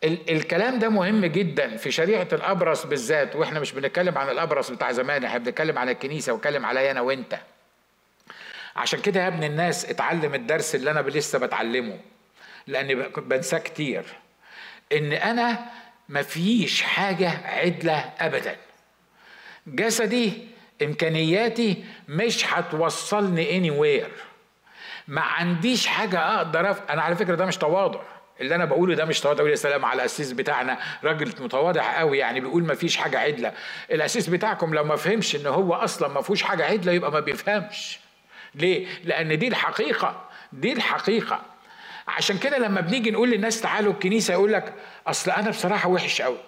A: ال- الكلام ده مهم جدا في شريعة الأبرص بالذات وإحنا مش بنتكلم عن الأبرص بتاع زمان إحنا بنتكلم عن الكنيسة وبنتكلم عليا أنا وأنت عشان كده يا ابن الناس اتعلم الدرس اللي أنا لسه بتعلمه لاني بنساه كتير. إن أنا مفيش حاجة عدلة ابدا. جسدي إمكانياتي مش هتوصلني اني وير ما عنديش حاجة أقدر أف... أنا على فكرة ده مش تواضع. اللي أنا بقوله ده مش تواضع. يا سلام على الأسيس بتاعنا راجل متواضع قوي يعني بيقول ما فيش حاجة عدلة. الأسيس بتاعكم لو ما فهمش إن هو أصلا ما فيهوش حاجة عدلة يبقى ما بيفهمش. ليه؟ لأن دي الحقيقة دي الحقيقة. عشان كده لما بنيجي نقول للناس تعالوا الكنيسة يقول لك أصل أنا بصراحة وحش قوي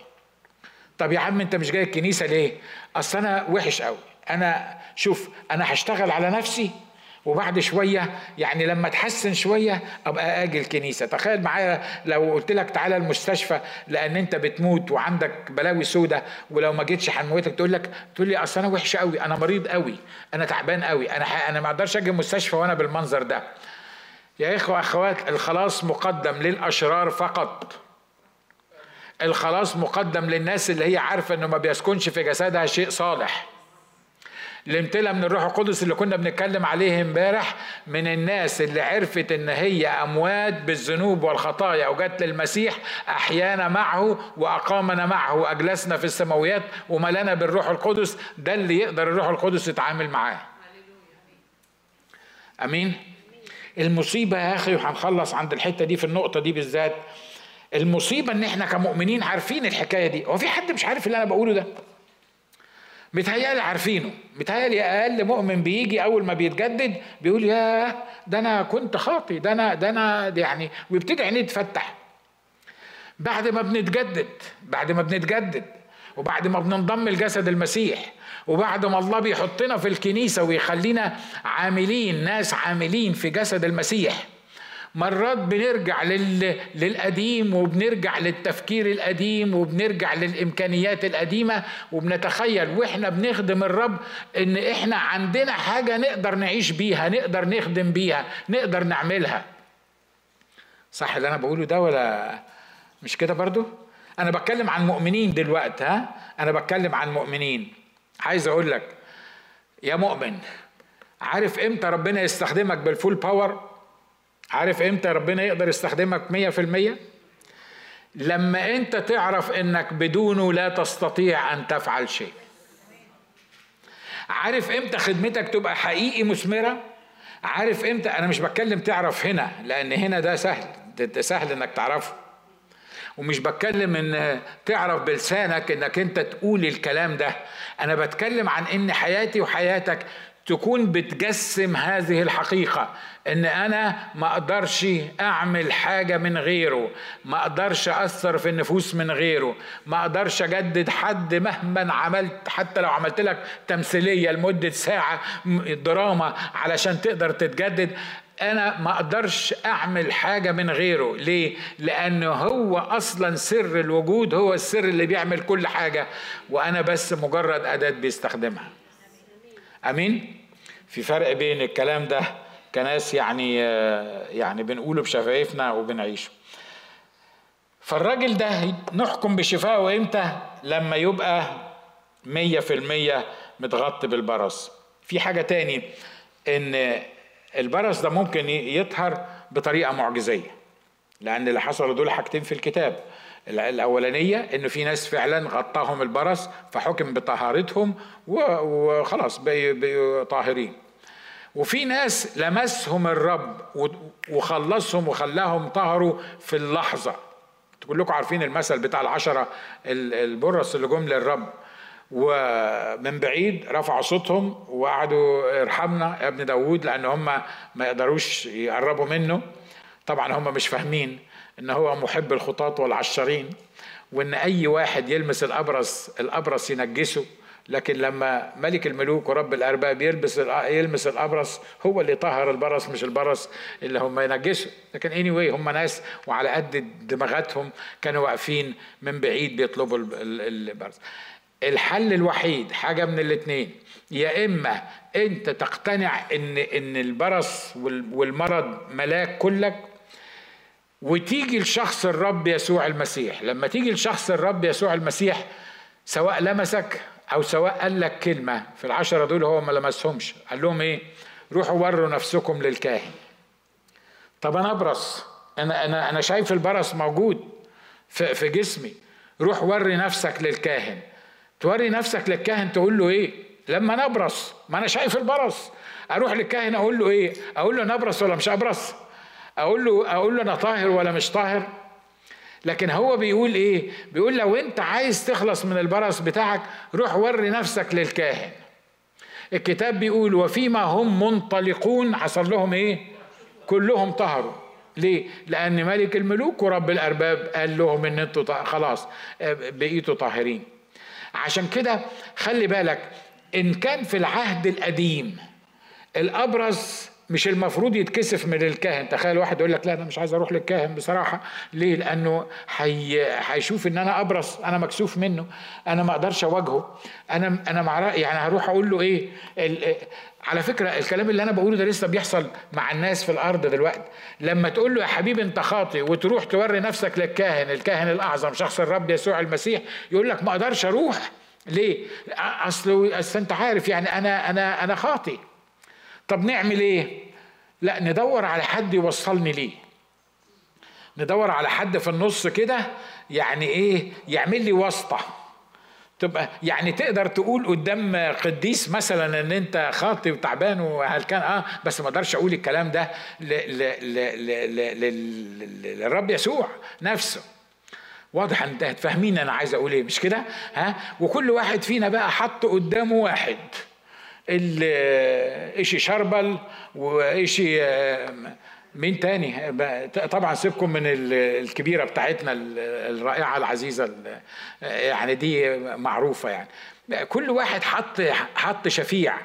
A: طب يا عم أنت مش جاي الكنيسة ليه؟ أصل أنا وحش قوي أنا شوف أنا هشتغل على نفسي وبعد شوية يعني لما اتحسن شوية أبقى آجي الكنيسة. تخيل معايا لو قلت لك تعالى المستشفى لأن أنت بتموت وعندك بلاوي سودة ولو ما جيتش هنموتك تقول لك تقول لي أصل أنا وحش قوي أنا مريض قوي أنا تعبان قوي أنا أنا ما أقدرش آجي المستشفى وأنا بالمنظر ده. يا إخوة أخوات الخلاص مقدم للأشرار فقط. الخلاص مقدم للناس اللي هي عارفة إنه ما بيسكنش في جسدها شيء صالح. الامتلاء من الروح القدس اللي كنا بنتكلم عليه امبارح من الناس اللي عرفت إن هي أموات بالذنوب والخطايا وجت للمسيح أحيانا معه وأقامنا معه وأجلسنا في السماويات وملنا بالروح القدس ده اللي يقدر الروح القدس يتعامل معاه. آمين؟ المصيبة يا أخي وهنخلص عند الحتة دي في النقطة دي بالذات. المصيبة إن إحنا كمؤمنين عارفين الحكاية دي. هو في حد مش عارف اللي أنا بقوله ده؟ متهيألي عارفينه. متهيألي أقل مؤمن بيجي أول ما بيتجدد بيقول يا ده أنا كنت خاطي ده أنا ده أنا يعني ويبتدي عينيه تفتح. بعد ما بنتجدد بعد ما بنتجدد وبعد ما بننضم لجسد المسيح وبعد ما الله بيحطنا في الكنيسة ويخلينا عاملين ناس عاملين في جسد المسيح مرات بنرجع لل... للقديم وبنرجع للتفكير القديم وبنرجع للإمكانيات القديمة وبنتخيل وإحنا بنخدم الرب إن إحنا عندنا حاجة نقدر نعيش بيها نقدر نخدم بيها نقدر نعملها. صح اللي أنا بقوله ده ولا مش كده برضو؟ أنا بتكلم عن مؤمنين دلوقتي ها؟ أنا بتكلم عن مؤمنين عايز أقول لك يا مؤمن عارف إمتى ربنا يستخدمك بالفول باور عارف إمتى ربنا يقدر يستخدمك مية في المية؟ لما انت تعرف انك بدونه لا تستطيع ان تفعل شيء. عارف إمتى خدمتك تبقى حقيقي مثمرة؟ عارف إمتى؟ أنا مش بتكلم تعرف هنا لأن هنا ده سهل ده سهل انك تعرفه. ومش بتكلم ان تعرف بلسانك انك انت تقول الكلام ده. أنا بتكلم عن ان حياتي وحياتك تكون بتجسم هذه الحقيقة إن أنا ما أقدرش أعمل حاجة من غيره ما أقدرش أثر في النفوس من غيره ما أقدرش أجدد حد مهما عملت حتى لو عملت لك تمثيلية لمدة ساعة دراما علشان تقدر تتجدد أنا ما أقدرش أعمل حاجة من غيره. ليه؟ لأنه هو أصلا سر الوجود هو السر اللي بيعمل كل حاجة وأنا بس مجرد أداة بيستخدمها. أمين؟ في فرق بين الكلام ده كناس يعني يعني بنقوله بشفايفنا وبنعيشه. فالراجل ده نحكم بشفائه إمتى؟ لما يبقى مية في المية متغطي بالبرص. في حاجة تاني إن البرص ده ممكن يطهر بطريقة معجزية لأن اللي حصلوا دول حاجتين في الكتاب. الأولانية إنه في ناس فعلا غطاهم البرص فحكم بطهارتهم وخلاص طاهرين. وفي ناس لمسهم الرب وخلصهم وخلاهم طهروا في اللحظة. كلكم عارفين المثل بتاع العشرة البرص اللي جم للرب. ومن بعيد رفعوا صوتهم وقعدوا ارحمنا يا ابن داوود لأن هم ما يقدروش يقربوا منه. طبعا هم مش فاهمين. إن هو محب الخطاة والعشرين وإن أي واحد يلمس الأبرص الأبرص ينجسه. لكن لما ملك الملوك ورب الأرباب يلبس يلمس الأبرص هو اللي طهر البرص مش البرص اللي هم ينجسوا. لكن اني anyway هم ناس وعلى قد دماغاتهم كانوا واقفين من بعيد بيطلبوا البرص. الحل الوحيد حاجة من الاثنين يا إما أنت تقتنع ان إن البرص والمرض ملاك كلك وتيجي لشخص الرب يسوع المسيح. لما تيجي لشخص الرب يسوع المسيح سواء لمسك أو سواء قال لك كلمة في العشرة دول هو ما لمسهمش. قال لهم إيه؟ روحوا وروا نفسكم للكاهن. طب أنا أبرص. أنا أنا أنا شايف البرص موجود في, في جسمي. روح وري نفسك للكاهن. توري نفسك للكاهن تقول له إيه؟ لما نبرص ما أنا شايف البرص. أروح للكاهن أقول له إيه؟ أقول له نبرص ولا مش أبرص؟ أقول له أقول له أنا طاهر ولا مش طاهر؟ لكن هو بيقول إيه؟ بيقول لو أنت عايز تخلص من البرص بتاعك روح وري نفسك للكاهن. الكتاب بيقول وفيما هم منطلقون حصل لهم إيه؟ كلهم طهروا. ليه؟ لأن ملك الملوك ورب الأرباب قال لهم إن أنتوا خلاص بقيتوا طاهرين. عشان كده خلي بالك إن كان في العهد القديم الابرص مش المفروض يتكسف من الكاهن. تخيل واحد يقول لك لا أنا مش عايز أروح للكاهن بصراحة. ليه؟ لأنه هيشوف إن أنا أبرص أنا مكسوف منه أنا ما أقدرش أواجهه. أنا أنا مع يعني هروح أقول له إيه على فكرة الكلام اللي أنا بقوله ده لسه بيحصل مع الناس في الأرض دلوقتي. لما تقول له يا حبيبي أنت خاطئ وتروح توري نفسك للكاهن الكاهن الأعظم شخص الرب يسوع المسيح يقول لك ما أقدرش أروح. ليه؟ أصل أصل أنت عارف يعني أنا أنا أنا خاطئ. طب نعمل إيه؟ لا ندور على حد يوصلني ليه. ندور على حد في النص كده يعني إيه؟ يعمل لي واسطة. تبقى يعني تقدر تقول قدام قديس مثلا إن أنت خاطي وتعبان وهلكان. آه بس ما أقدرش أقول الكلام ده للرب يسوع نفسه. واضح أنت فاهمين أنا عايز أقول إيه مش كده؟ ها؟ وكل واحد فينا بقى حط قدامه واحد. إشي شربل وإشي مين تاني؟ طبعا سيبكم من الكبيرة بتاعتنا الرائعة العزيزة يعني دي معروفة يعني. كل واحد حط حط شفيع.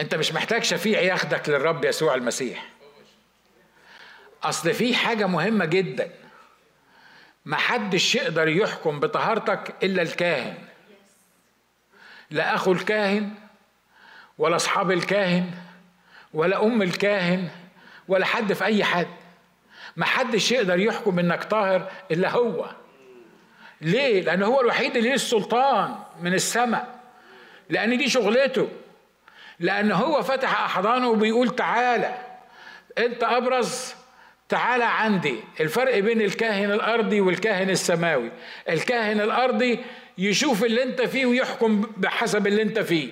A: أنت مش محتاج شفيع ياخدك للرب يسوع المسيح. أصل في حاجة مهمة جدا. ما حدش يقدر يحكم بطهارتك إلا الكاهن. لا أخو الكاهن ولا أصحاب الكاهن ولا أم الكاهن ولا حد في أي حد. ما حدش يقدر يحكم إنك طاهر إلا هو. ليه؟ لأن هو الوحيد اللي ليه السلطان من السماء. لأن دي شغلته. لأن هو فتح أحضانه وبيقول تعالى أنت أبرز تعالى عندي. الفرق بين الكاهن الأرضي والكاهن السماوي. الكاهن الأرضي يشوف اللي أنت فيه ويحكم بحسب اللي أنت فيه.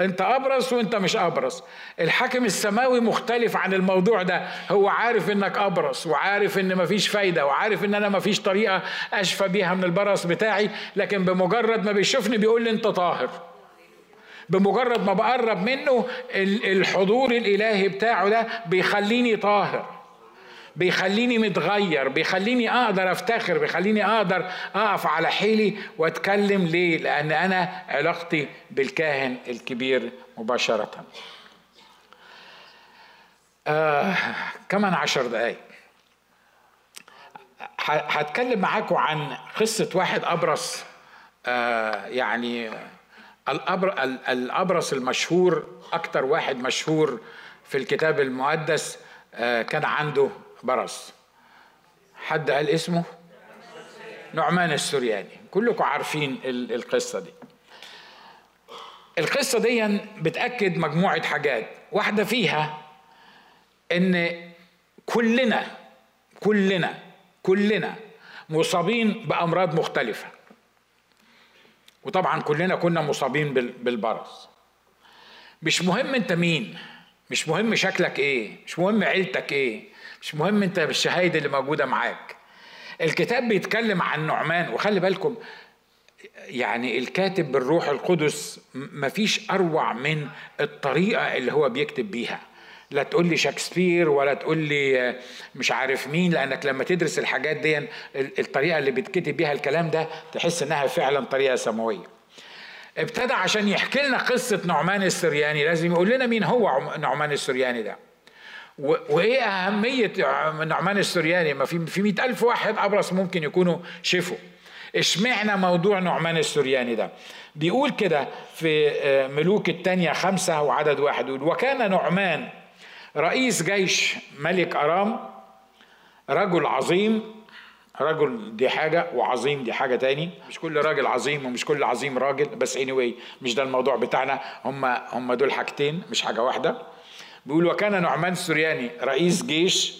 A: أنت أبرص وأنت مش أبرص. الحاكم السماوي مختلف عن الموضوع ده. هو عارف إنك أبرص وعارف إن مفيش فايدة وعارف إن أنا مفيش طريقة أشفى بيها من البرص بتاعي. لكن بمجرد ما بيشوفني بيقول لي أنت طاهر. بمجرد ما بقرب منه الحضور الإلهي بتاعه ده بيخليني طاهر. بيخليني متغير بيخليني أقدر أفتخر بيخليني أقدر أقف على حيلي وأتكلم ليه؟ لأن أنا علاقتي بالكاهن الكبير مباشرة. آه كمان عشر دقايق. هتكلم معاكم عن قصة واحد أبرص آه يعني الأبرص المشهور أكتر واحد مشهور في الكتاب المقدس آه كان عنده برص حد قال اسمه؟ نعمان السرياني كلكم عارفين القصة دي. القصة دي بتأكد مجموعة حاجات. واحدة فيها إن كلنا كلنا كلنا مصابين بأمراض مختلفة. وطبعا كلنا كنا مصابين بالبرص مش مهم أنت مين. مش مهم شكلك إيه. مش مهم عيلتك إيه. مش مهم انت بالشهايد اللي موجودة معاك. الكتاب بيتكلم عن نعمان وخلي بالكم يعني الكاتب بالروح القدس مفيش أروع من الطريقة اللي هو بيكتب بيها. لا تقول لي شكسبير ولا تقول لي مش عارف مين لأنك لما تدرس الحاجات دي الطريقة اللي بيتكتب بيها الكلام ده تحس إنها فعلا طريقة سماوية. ابتدى عشان يحكي لنا قصة نعمان السرياني لازم يقول لنا مين هو نعمان السرياني ده. وإيه أهمية نعمان السرياني ما في في 100000 واحد أبرص ممكن يكونوا شفوا اشمعنى موضوع نعمان السرياني ده؟ بيقول كده في آه، ملوك الثانية خمسة وعدد واحد. يقول وكان نعمان رئيس جيش ملك أرام رجل عظيم. رجل دي حاجة وعظيم دي حاجة تاني. مش كل راجل عظيم ومش كل عظيم راجل بس anyway مش ده الموضوع بتاعنا. هم هم دول حاجتين مش حاجة واحدة. بيقول وكان نعمان السرياني رئيس جيش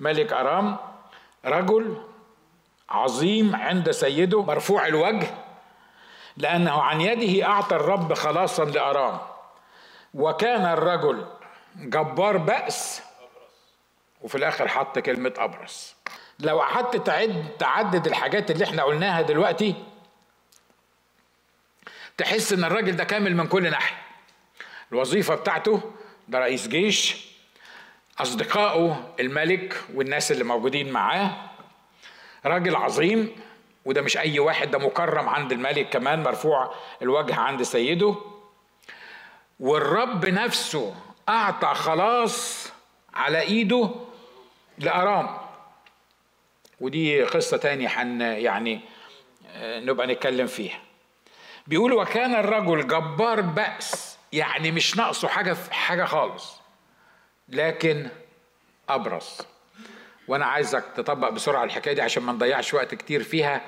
A: ملك أرام رجل عظيم عند سيده مرفوع الوجه لأنه عن يده أعطى الرب خلاصا لأرام. وكان الرجل جبار بأس وفي الآخر حط كلمة أبرص. لو قعدت تعد تعدد الحاجات اللي إحنا قلناها دلوقتي تحس إن الراجل ده كامل من كل ناحية. الوظيفة بتاعته ده رئيس جيش أصدقائه الملك والناس اللي موجودين معاه. راجل عظيم وده مش أي واحد ده مكرم عند الملك كمان مرفوع الوجه عند سيده. والرب نفسه أعطى خلاص على إيده لأرام. ودي قصة تاني حن يعني آه، نبقى نتكلم فيها. بيقول وكان الرجل جبار بأس يعني مش ناقصه حاجة في حاجة خالص. لكن أبرص. وأنا عايزك تطبق بسرعة الحكاية دي عشان ما نضيعش وقت كتير فيها.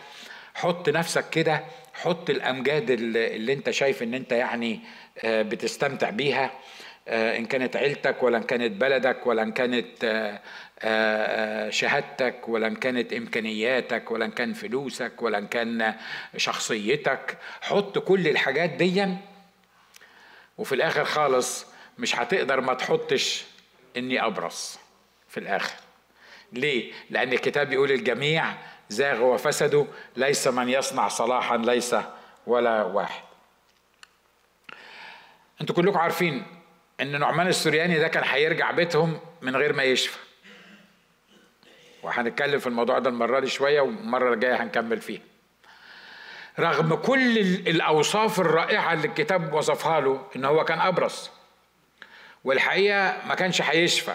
A: حط نفسك كده حط الأمجاد اللي, أنت شايف إن أنت يعني آه، بتستمتع بيها آه، إن كانت عيلتك ولا إن كانت بلدك ولا إن كانت آه، شهادتك ولا إن كانت إمكانياتك ولا إن كان فلوسك ولا إن كان شخصيتك. حط كل الحاجات دي وفي الآخر خالص مش هتقدر ما تحطش إني أبرص في الآخر. ليه؟ لأن الكتاب بيقول الجميع زاغوا وفسدوا ليس من يصنع صلاحا ليس ولا واحد. أنتوا كلكم عارفين إن نعمان السورياني ده كان هيرجع بيتهم من غير ما يشفى. وهنتكلم في الموضوع ده المرة دي شوية والمرة الجاية هنكمل فيه رغم كل الأوصاف الرائعة اللي الكتاب وصفها له إن هو كان أبرص. والحقيقة ما كانش هيشفى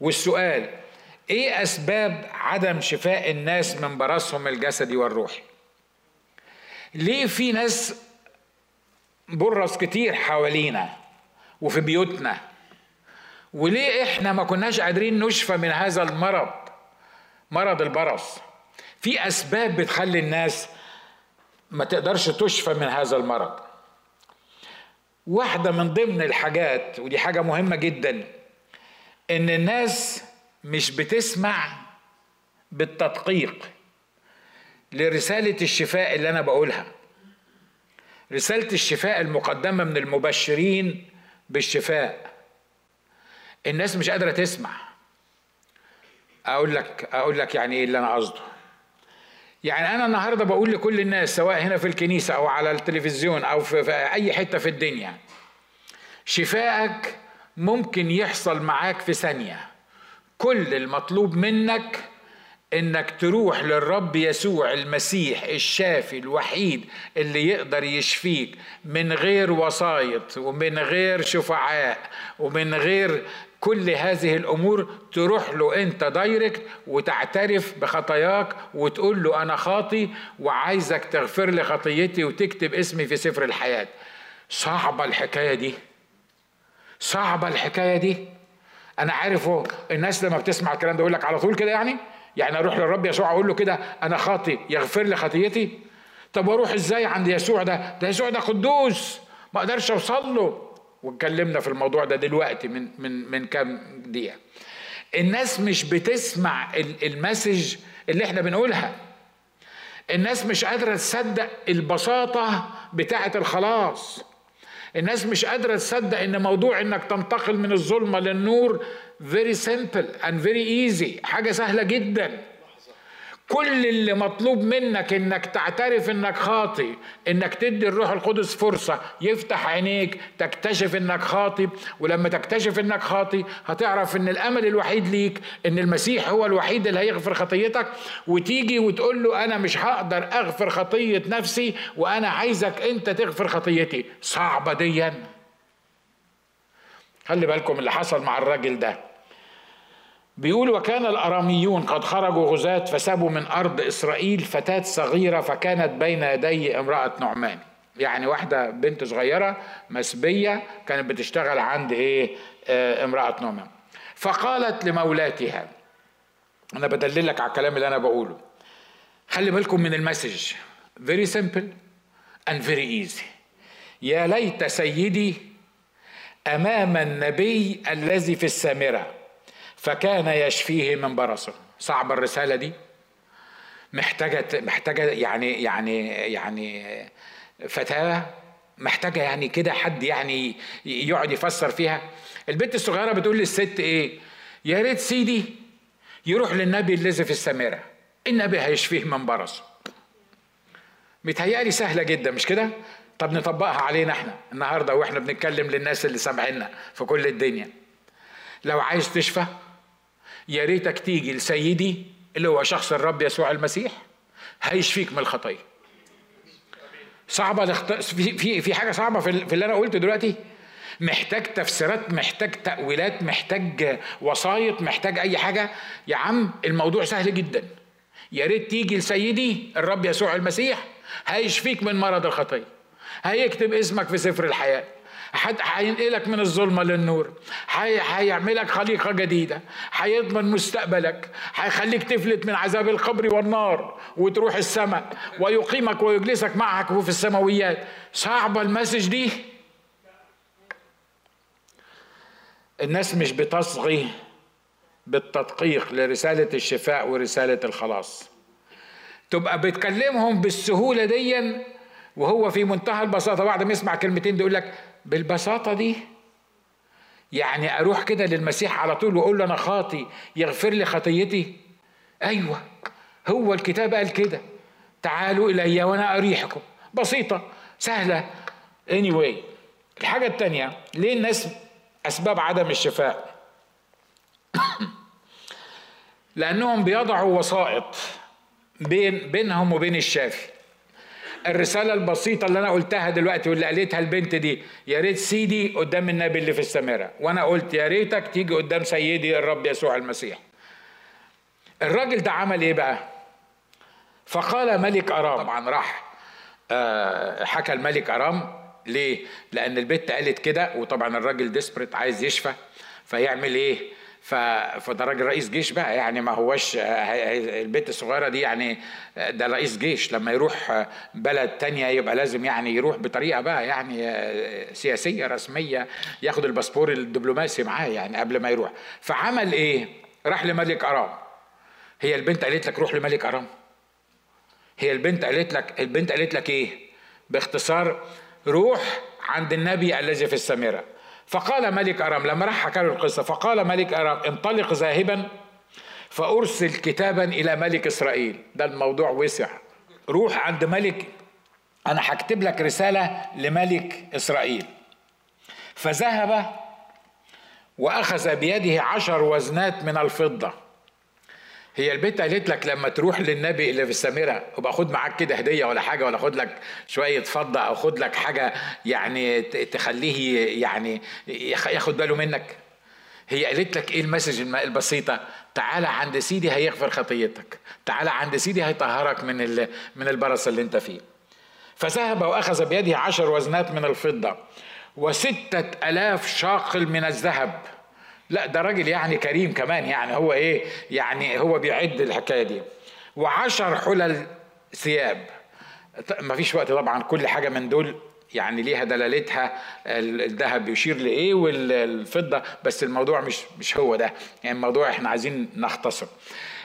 A: والسؤال إيه أسباب عدم شفاء الناس من برصهم الجسدي والروحي؟ ليه في ناس برص كتير حوالينا وفي بيوتنا؟ وليه إحنا ما كناش قادرين نشفى من هذا المرض مرض البرص؟ في أسباب بتخلي الناس ما تقدرش تشفى من هذا المرض. واحدة من ضمن الحاجات ودي حاجة مهمة جدا إن الناس مش بتسمع بالتدقيق لرسالة الشفاء اللي أنا بقولها. رسالة الشفاء المقدمة من المبشرين بالشفاء. الناس مش قادرة تسمع. أقول لك أقول لك يعني إيه اللي أنا قصده. يعني أنا النهاردة بقول لكل الناس سواء هنا في الكنيسة أو على التلفزيون أو في, في أي حتة في الدنيا شفائك ممكن يحصل معاك في ثانية. كل المطلوب منك إنك تروح للرب يسوع المسيح الشافي الوحيد اللي يقدر يشفيك من غير وسايط ومن غير شفعاء ومن غير كل هذه الأمور تروح له أنت دايركت وتعترف بخطاياك وتقول له أنا خاطي وعايزك تغفر لي خطيتي وتكتب اسمي في سفر الحياة. صعبة الحكاية دي. صعبة الحكاية دي. أنا عارفه الناس لما بتسمع الكلام ده يقول لك على طول كده يعني؟ يعني أروح للرب يسوع أقول له كده أنا خاطي يغفر لي خطيتي؟ طب وأروح إزاي عند يسوع ده؟ ده يسوع ده قدوس ما أقدرش أوصل له. واتكلمنا في الموضوع ده دلوقتي من من من كام دقيقة. الناس مش بتسمع المسج اللي إحنا بنقولها. الناس مش قادرة تصدق البساطة بتاعة الخلاص. الناس مش قادرة تصدق إن موضوع إنك تنتقل من الظلمة للنور very simple and very easy حاجة سهلة جدا. كل اللي مطلوب منك إنك تعترف إنك خاطي إنك تدي الروح القدس فرصة يفتح عينيك تكتشف إنك خاطي ولما تكتشف إنك خاطي هتعرف إن الأمل الوحيد ليك إن المسيح هو الوحيد اللي هيغفر خطيتك وتيجي وتقول له أنا مش هقدر أغفر خطية نفسي وأنا عايزك أنت تغفر خطيتي. صعبة ديا. خلي بالكم اللي حصل مع الراجل ده. بيقول وكان الأراميون قد خرجوا غزاة فسابوا من أرض إسرائيل فتاة صغيرة فكانت بين يدي امرأة نعمان. يعني واحدة بنت صغيرة مسبية كانت بتشتغل عند إيه؟ آه امرأة نعمان. فقالت لمولاتها أنا بدللك على الكلام اللي أنا بقوله. خلي بالكم من المسج. Very simple and very easy. يا ليت سيدي أمام النبي الذي في السامرة. فكان يشفيه من برصه. صعب الرسالة دي. محتاجة محتاجة يعني يعني يعني فتاة. محتاجة يعني كده حد يعني يقعد يفسر فيها. البنت الصغيرة بتقول للست إيه؟ يا ريت سيدي يروح للنبي الذي في السامرة النبي هيشفيه من برصه. متهيألي سهلة جدا مش كده؟ طب نطبقها علينا إحنا النهارده وإحنا بنتكلم للناس اللي سامعينا في كل الدنيا. لو عايز تشفى يا ريتك تيجي لسيدي اللي هو شخص الرب يسوع المسيح هيشفيك من الخطيه صعبة لخط... في في حاجة صعبة في, في اللي أنا قلته دلوقتي. محتاج تفسيرات محتاج تأويلات محتاج وسايط محتاج أي حاجة. يا عم الموضوع سهل جدا. يا ريت تيجي لسيدي الرب يسوع المسيح هيشفيك من مرض الخطية هيكتب اسمك في سفر الحياة. هينقلك من الظلمة للنور. هيعملك خليقة جديدة. هيضمن مستقبلك. هيخليك تفلت من عذاب القبر والنار وتروح السماء. ويقيمك ويجلسك معك في السماويات. صعبه المسج دي. الناس مش بتصغي بالتدقيق لرسالة الشفاء ورسالة الخلاص. تبقى بتكلمهم بالسهولة دي وهو في منتهى البساطة. بعد ما يسمع كلمتين دي يقول لك بالبساطة دي. يعني أروح كده للمسيح على طول وأقول له أنا خاطي يغفر لي خطيتي؟ أيوه هو الكتاب قال كده. تعالوا إلي وأنا أريحكم. بسيطة سهلة. Anyway الحاجة الثانية ليه الناس أسباب عدم الشفاء؟ لأنهم بيضعوا وسائط بين بينهم وبين الشافي. الرسالة البسيطة اللي أنا قلتها دلوقتي واللي قالتها البنت دي يا ريت سيدي قدام النبي اللي في السماء وأنا قلت يا ريتك تيجي قدام سيدي الرب يسوع المسيح. الراجل ده عمل إيه بقى؟ فقال ملك أرام. طبعا راح آه، حكى الملك أرام. ليه؟ لأن البت قالت كده وطبعا الراجل desperate عايز يشفى. فيعمل إيه؟ فده راجل رئيس جيش بقى يعني ما هوش البنت الصغيرة دي يعني ده رئيس جيش. لما يروح بلد تانية يبقى لازم يعني يروح بطريقة بقى يعني سياسية رسمية ياخد الباسبور الدبلوماسي معاه يعني قبل ما يروح. فعمل إيه؟ راح لملك أرام. هي البنت قالت لك روح لملك أرام. هي البنت قالت لك البنت قالت لك إيه؟ باختصار روح عند النبي الذي في السامرة فقال ملك أرام لما راح حكى له القصة فقال ملك أرام انطلق ذاهبا فأرسل كتابا إلى ملك إسرائيل. ده الموضوع وسع. روح عند ملك أنا هكتب لك رسالة لملك إسرائيل. فذهب وأخذ بيده عشر وزنات من الفضة. هي البنت قالت لك لما تروح للنبي اللي في السامره وبقى خد معاك كده هدية ولا حاجة ولا خد لك شوية فضة أو خد لك حاجة يعني تخليه يعني ياخد باله منك. هي قالت لك إيه المسج البسيطة؟ تعالى عند سيدي هيغفر خطيتك. تعالى عند سيدي هيطهرك من من البرص اللي أنت فيه. فذهب وأخذ بيده عشر وزنات من الفضة وستة ألاف شاقل من الذهب. لا ده راجل يعني كريم كمان يعني هو إيه؟ يعني هو بيعد الحكاية دي. وعشر حلل ثياب. ما فيش وقت طبعا كل حاجة من دول يعني ليها دلالتها الذهب بيشير لإيه والفضه بس الموضوع مش مش هو ده. يعني الموضوع إحنا عايزين نختصر.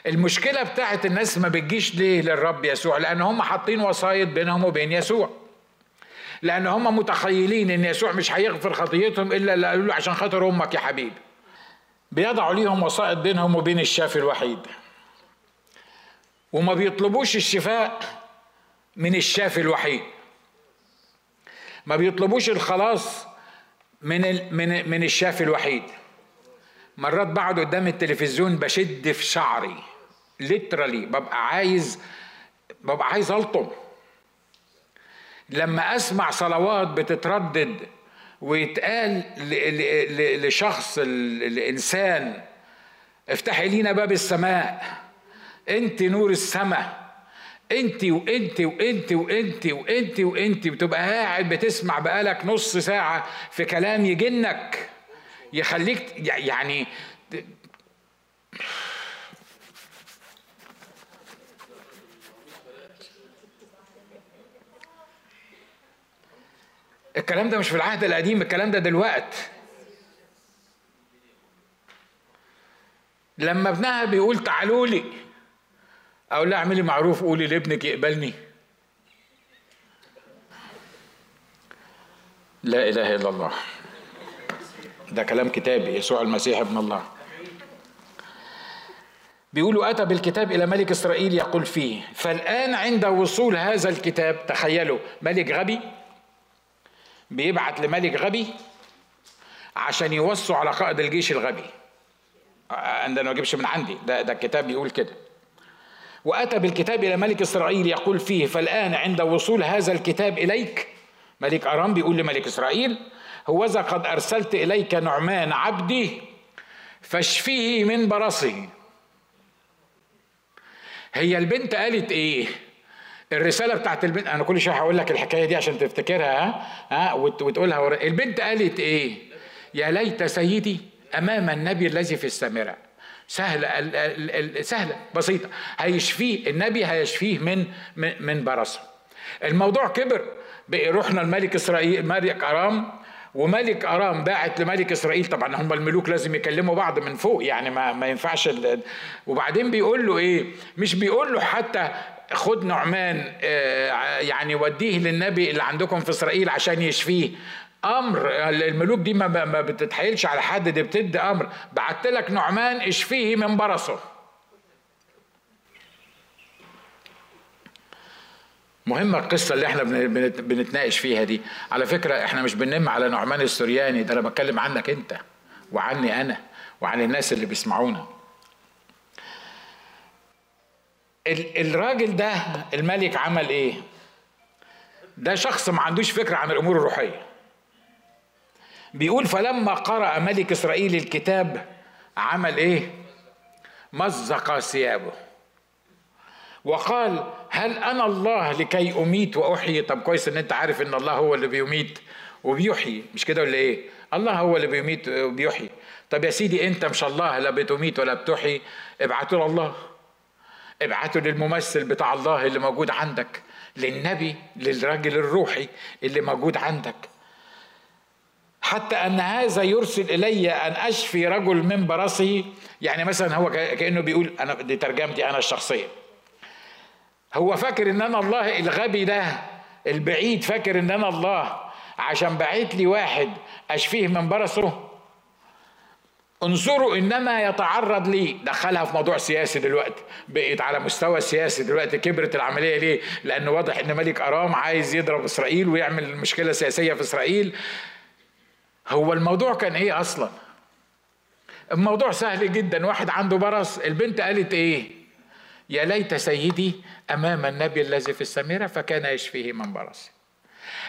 A: المشكلة بتاعت الناس ما بتجيش ليه؟ للرب يسوع لأن هم حاطين وسايط بينهم وبين يسوع. لأن هم متخيلين إن يسوع مش هيغفر خطيتهم إلا اللي قالوا له عشان خاطر أمك يا حبيبي. بيضعوا ليهم وسائط بينهم وبين الشافي الوحيد. وما بيطلبوش الشفاء من الشافي الوحيد. ما بيطلبوش الخلاص من من من الشافي الوحيد. مرات بقعد قدام التلفزيون بشد في شعري. ليترالي ببقى عايز ببقى عايز ألطم. لما أسمع صلوات بتتردد ويتقال لشخص الإنسان افتحي لينا باب السماء. أنت نور السماء. أنت وأنت وأنت وأنت وأنت وأنت بتبقى قاعد بتسمع بقالك نص ساعة في كلام يجنك يخليك يعني الكلام ده مش في العهد القديم الكلام ده دلوقت. لما ابنها بيقول تعالوا لي أقول لها اعملي معروف قولي لابنك يقبلني. لا إله إلا الله. ده كلام كتابي يسوع المسيح ابن الله. بيقولوا أتى بالكتاب إلى ملك إسرائيل؟ يقول فيه. فالآن عند وصول هذا الكتاب تخيلوا ملك غبي بيبعت لملك غبي عشان يوصوا على قائد الجيش الغبي. عندنا ما أجيبش من عندي. ده ده الكتاب بيقول كده. وأتى بالكتاب إلى ملك إسرائيل يقول فيه فالآن عند وصول هذا الكتاب اليك ملك أرام بيقول لملك إسرائيل هوذا قد أرسلت إليك نعمان عبدي فاشفيه من برصه هي البنت قالت إيه؟ الرسالة بتاعت البنت أنا كل شوية هقول لك الحكاية دي عشان تفتكرها ها؟ ها؟ وتقولها ور... البنت قالت إيه؟ يا ليت سيدي أمام النبي الذي في السامرة. ال... سهله بسيطة. هيشفيه النبي هيشفيه من من, برصة. الموضوع كبر. رحنا الملك إسرائيل ملك أرام. وملك أرام باعت لملك إسرائيل. طبعا هم الملوك لازم يكلموا بعض من فوق يعني ما ما ينفعش وبعدين بيقول له إيه؟ مش بيقول له حتى خد نعمان آه، يعني وديه للنبي اللي عندكم في إسرائيل عشان يشفيه. أمر الملوك دي ما بتتحايلش على حد دي بتدي أمر. بعت لك نعمان اشفيه من برصه. مهمة القصة اللي إحنا بنتناقش فيها دي. على فكرة إحنا مش بننم على نعمان السورياني ده أنا بتكلم عنك أنت وعني أنا وعن الناس اللي بيسمعونا. الراجل ده الملك عمل إيه؟ ده شخص ما عندوش فكرة عن الأمور الروحية. بيقول فلما قرأ ملك إسرائيل الكتاب عمل إيه؟ مزق ثيابه. وقال هل أنا الله لكي أميت وأحيي؟ طب كويس إن أنت عارف إن الله هو اللي بيميت وبيحيي مش كده ولا إيه؟ الله هو اللي بيميت وبيحيي. طب يا سيدي أنت مش الله لا بتميت ولا بتحيي ابعتوا الله ابعتوا للممثل بتاع الله اللي موجود عندك للنبي للراجل الروحي اللي موجود عندك. حتى أن هذا يرسل إلي أن أشفي رجل من برصه يعني مثلا هو كأنه بيقول أنا دي ترجمتي أنا الشخصية. هو فاكر إن أنا الله الغبي ده البعيد فاكر إن أنا الله عشان بعت لي واحد أشفيه من برصه انظروا انما يتعرض لي. دخلها في موضوع سياسي دلوقتي. بقيت على مستوى سياسي دلوقتي كبرت العملية ليه؟ لأن واضح إن ملك أرام عايز يضرب إسرائيل ويعمل مشكلة سياسية في إسرائيل. هو الموضوع كان إيه أصلا؟ الموضوع سهل جدا. واحد عنده برص البنت قالت إيه؟ يا ليت سيدي أمام النبي الذي في السميرة فكان يشفيه من برصه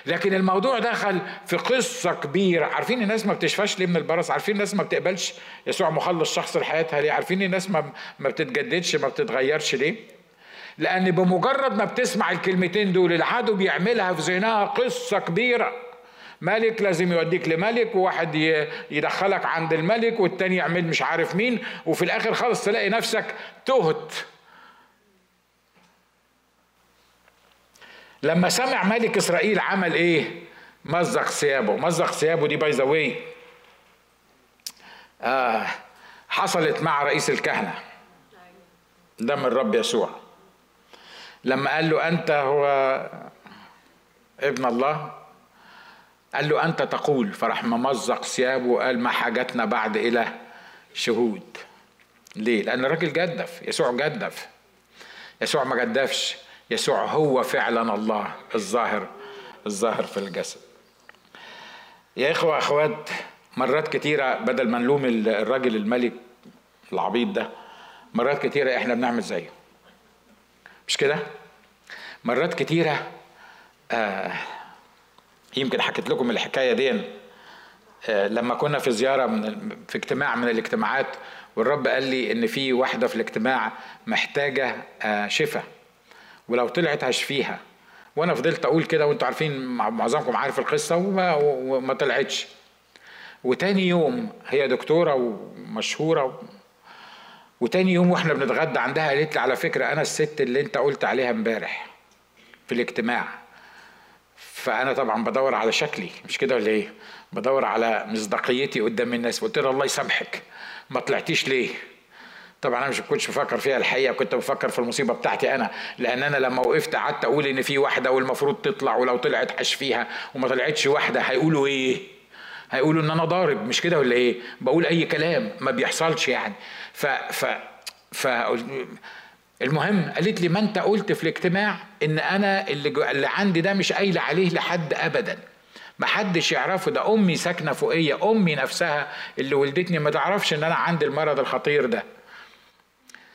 A: لكن الموضوع دخل في قصة كبيرة. عارفين الناس ما بتشفاش ليه من البرص؟ عارفين الناس ما بتقبلش يسوع مخلص شخص لحياتها ليه؟ عارفين الناس ما ما بتتجددش ما بتتغيرش ليه؟ لأن بمجرد ما بتسمع الكلمتين دول العدو بيعملها في ذهنها قصة كبيرة. ملك لازم يوديك لملك وواحد يدخلك عند الملك والتاني يعمل مش عارف مين وفي الآخر خالص تلاقي نفسك تهت. لما سمع ملك إسرائيل عمل إيه؟ مزق ثيابه. مزق ثيابه دي by the way حصلت مع رئيس الكهنة. ده من الرب يسوع. لما قال له أنت هو ابن الله قال له أنت تقول. فراح ممزق ثيابه وقال ما حاجتنا بعد إلى شهود. ليه؟ لأن الراجل جدف. يسوع جدف. يسوع ما جدفش. يسوع هو فعلا الله الظاهر الظاهر في الجسد. يا إخوة أخوات مرات كتيرة بدل ما نلوم الراجل الملك العبيط ده مرات كتيرة إحنا بنعمل زيه. مش كده؟ مرات كتيرة آه يمكن حكيت لكم الحكاية دي آه لما كنا في زيارة من في اجتماع من الاجتماعات والرب قال لي إن في واحدة في الاجتماع محتاجة آه شفاء. ولو طلعت هشفيها. وأنا فضلت أقول كده وأنتوا عارفين معظمكم عارف القصة وما, وما طلعتش. وتاني يوم هي دكتورة ومشهورة. وتاني يوم وإحنا بنتغدى عندها قالت لي على فكرة أنا الست اللي أنت قلت عليها امبارح في الاجتماع. فأنا طبعا بدور على شكلي مش كده ولا إيه؟ بدور على مصداقيتي قدام الناس. قلت لها الله يسامحك ما طلعتيش ليه؟ طبعا أنا مش كنتش بفكر فيها الحقيقة كنت بفكر في المصيبة بتاعتي أنا لأن أنا لما وقفت قعدت أقول إن في واحدة والمفروض تطلع ولو طلعت اشفيها وما طلعتش واحدة هيقولوا إيه؟ هيقولوا إن أنا ضارب مش كده ولا إيه؟ بقول أي كلام ما بيحصلش يعني. ف ف ف المهم قالت لي ما أنت قلت في الاجتماع إن أنا اللي, اللي عندي ده مش قايله عليه لحد ابدا. ما حدش يعرفه ده أمي ساكنة فوقية أمي نفسها اللي ولدتني ما تعرفش إن أنا عندي المرض الخطير ده.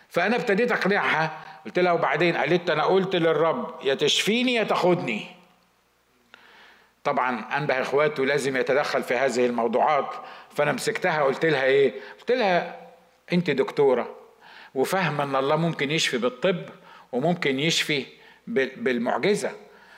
A: فأنا ابتديت أقنعها. قلت لها وبعدين قالت أنا قلت للرب يا تشفيني يا تاخدني. طبعا أنبه إخواته لازم يتدخل في هذه الموضوعات. فأنا مسكتها قلت لها إيه؟ قلت لها أنت دكتورة وفاهمه إن الله ممكن يشفي بالطب وممكن يشفي بالمعجزة.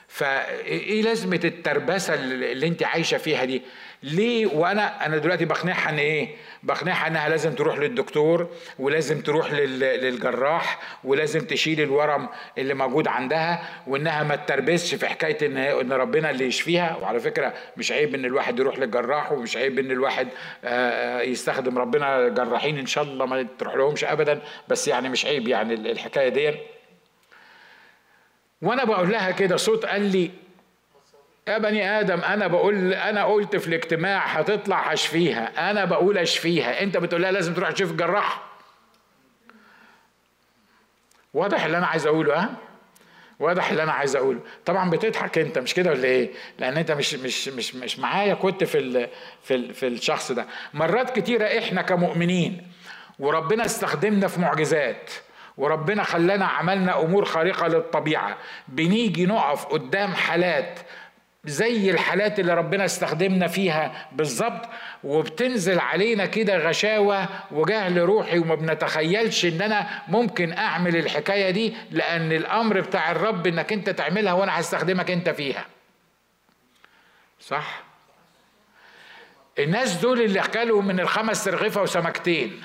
A: فإيه لازمة التربسة اللي أنت عايشة فيها دي؟ ليه؟ وأنا أنا دلوقتي بقنعها إن إيه؟ بقنعها إنها لازم تروح للدكتور ولازم تروح للجراح ولازم تشيل الورم اللي موجود عندها وإنها ما تتربسش في حكاية إن إن ربنا اللي يشفيها. وعلى فكرة مش عيب إن الواحد يروح للجراح ومش عيب إن الواحد يستخدم ربنا جراحين إن شاء الله ما تروح لهمش ابدا. بس يعني مش عيب يعني الحكاية دي وأنا بقول لها كده صوت قال لي يا بني آدم أنا بقول أنا قلت في الاجتماع هتطلع هشفيها أنا بقول أشفيها. أنت بتقول لها لازم تروح تشوف الجراح. واضح اللي أنا عايز أقوله ها؟ واضح اللي أنا عايز أقوله. طبعا بتضحك أنت مش كده ولا إيه؟ لأن أنت مش مش مش مش معايا كنت في ال في ال في الشخص ده. مرات كتيرة إحنا كمؤمنين وربنا استخدمنا في معجزات وربنا خلانا عملنا أمور خارقة للطبيعة. بنيجي نقف قدام حالات زي الحالات اللي ربنا استخدمنا فيها بالظبط وبتنزل علينا كده غشاوة وجهل روحي وما بنتخيلش إن أنا ممكن أعمل الحكاية دي لأن الأمر بتاع الرب إنك أنت تعملها وأنا هستخدمك أنت فيها. صح؟ الناس دول اللي كلوا من الخمس ترغفة وسمكتين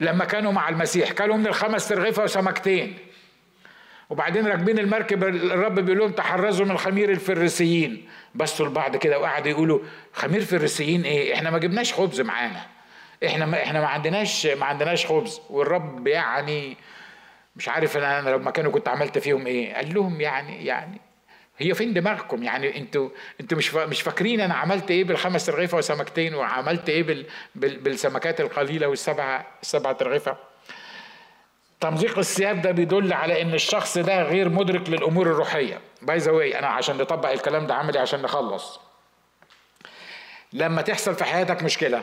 A: لما كانوا مع المسيح كلوا من الخمس ترغفة وسمكتين. وبعدين راكبين المركب الرب بيقول لهم تحرزوا من خمير الفريسيين. بصوا لبعض كده وقعدوا يقولوا خمير فريسيين إيه؟ إحنا ما جبناش خبز معانا. إحنا ما إحنا ما عندناش ما عندناش خبز. والرب يعني مش عارف أنا لما كانوا كنت عملت فيهم إيه. قال لهم يعني يعني هي فين دماغكم؟ يعني أنتوا أنتوا مش مش فاكرين أنا عملت إيه بالخمس رغيفة وسمكتين وعملت إيه بال بال بالسمكات القليلة والسبعه سبعة رغيفة؟ تمزيق الثياب ده بيدل على إن الشخص ده غير مدرك للأمور الروحية. باي ذا أنا عشان نطبق الكلام ده عملي عشان نخلص. لما تحصل في حياتك مشكلة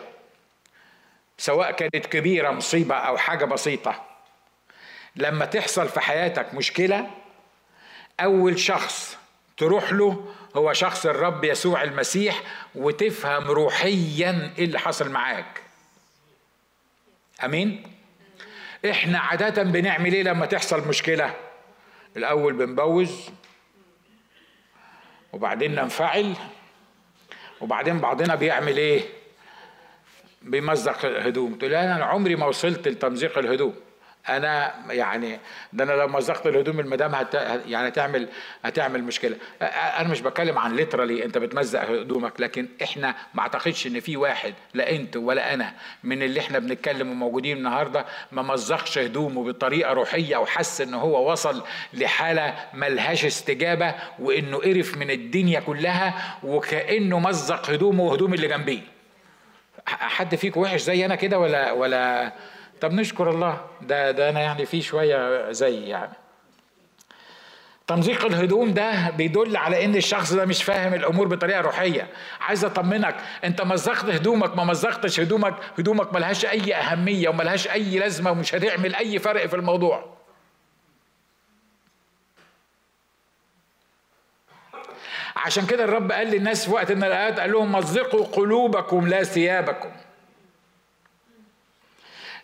A: سواء كانت كبيرة مصيبة أو حاجة بسيطة لما تحصل في حياتك مشكلة أول شخص تروح له هو شخص الرب يسوع المسيح وتفهم روحيا إيه اللي حصل معاك. أمين؟ إحنا عادة بنعمل إيه لما تحصل مشكلة؟ الأول بنبوز وبعدين ننفعل وبعدين بعضنا بيعمل إيه؟ بيمزق الهدوم. تقول أنا عمري ما وصلت لتمزيق الهدوم. أنا يعني ده أنا لو مزقت الهدوم المدام هت يعني هتعمل هتعمل مشكلة. أنا مش بتكلم عن ليترالي أنت بتمزق هدومك لكن إحنا ما أعتقدش إن في واحد لا أنت ولا أنا من اللي إحنا بنتكلم وموجودين النهارده ما مزقش هدومه بطريقة روحية وحس إن هو وصل لحالة ملهاش استجابة وإنه قرف من الدنيا كلها وكأنه مزق هدومه وهدوم اللي جنبيه. حد فيكم وحش زي أنا كده ولا ولا طب نشكر الله ده ده أنا يعني في شوية زي يعني. تمزيق الهدوم ده بيدل على إن الشخص ده مش فاهم الأمور بطريقة روحية. عايز أطمنك أنت مزقت هدومك ما مزقتش هدومك هدومك ملهاش أي أهمية وملهاش أي لازمة ومش هتعمل أي فرق في الموضوع. عشان كده الرب قال للناس في وقت من الاوقات قال لهم مزقوا قلوبكم لا ثيابكم.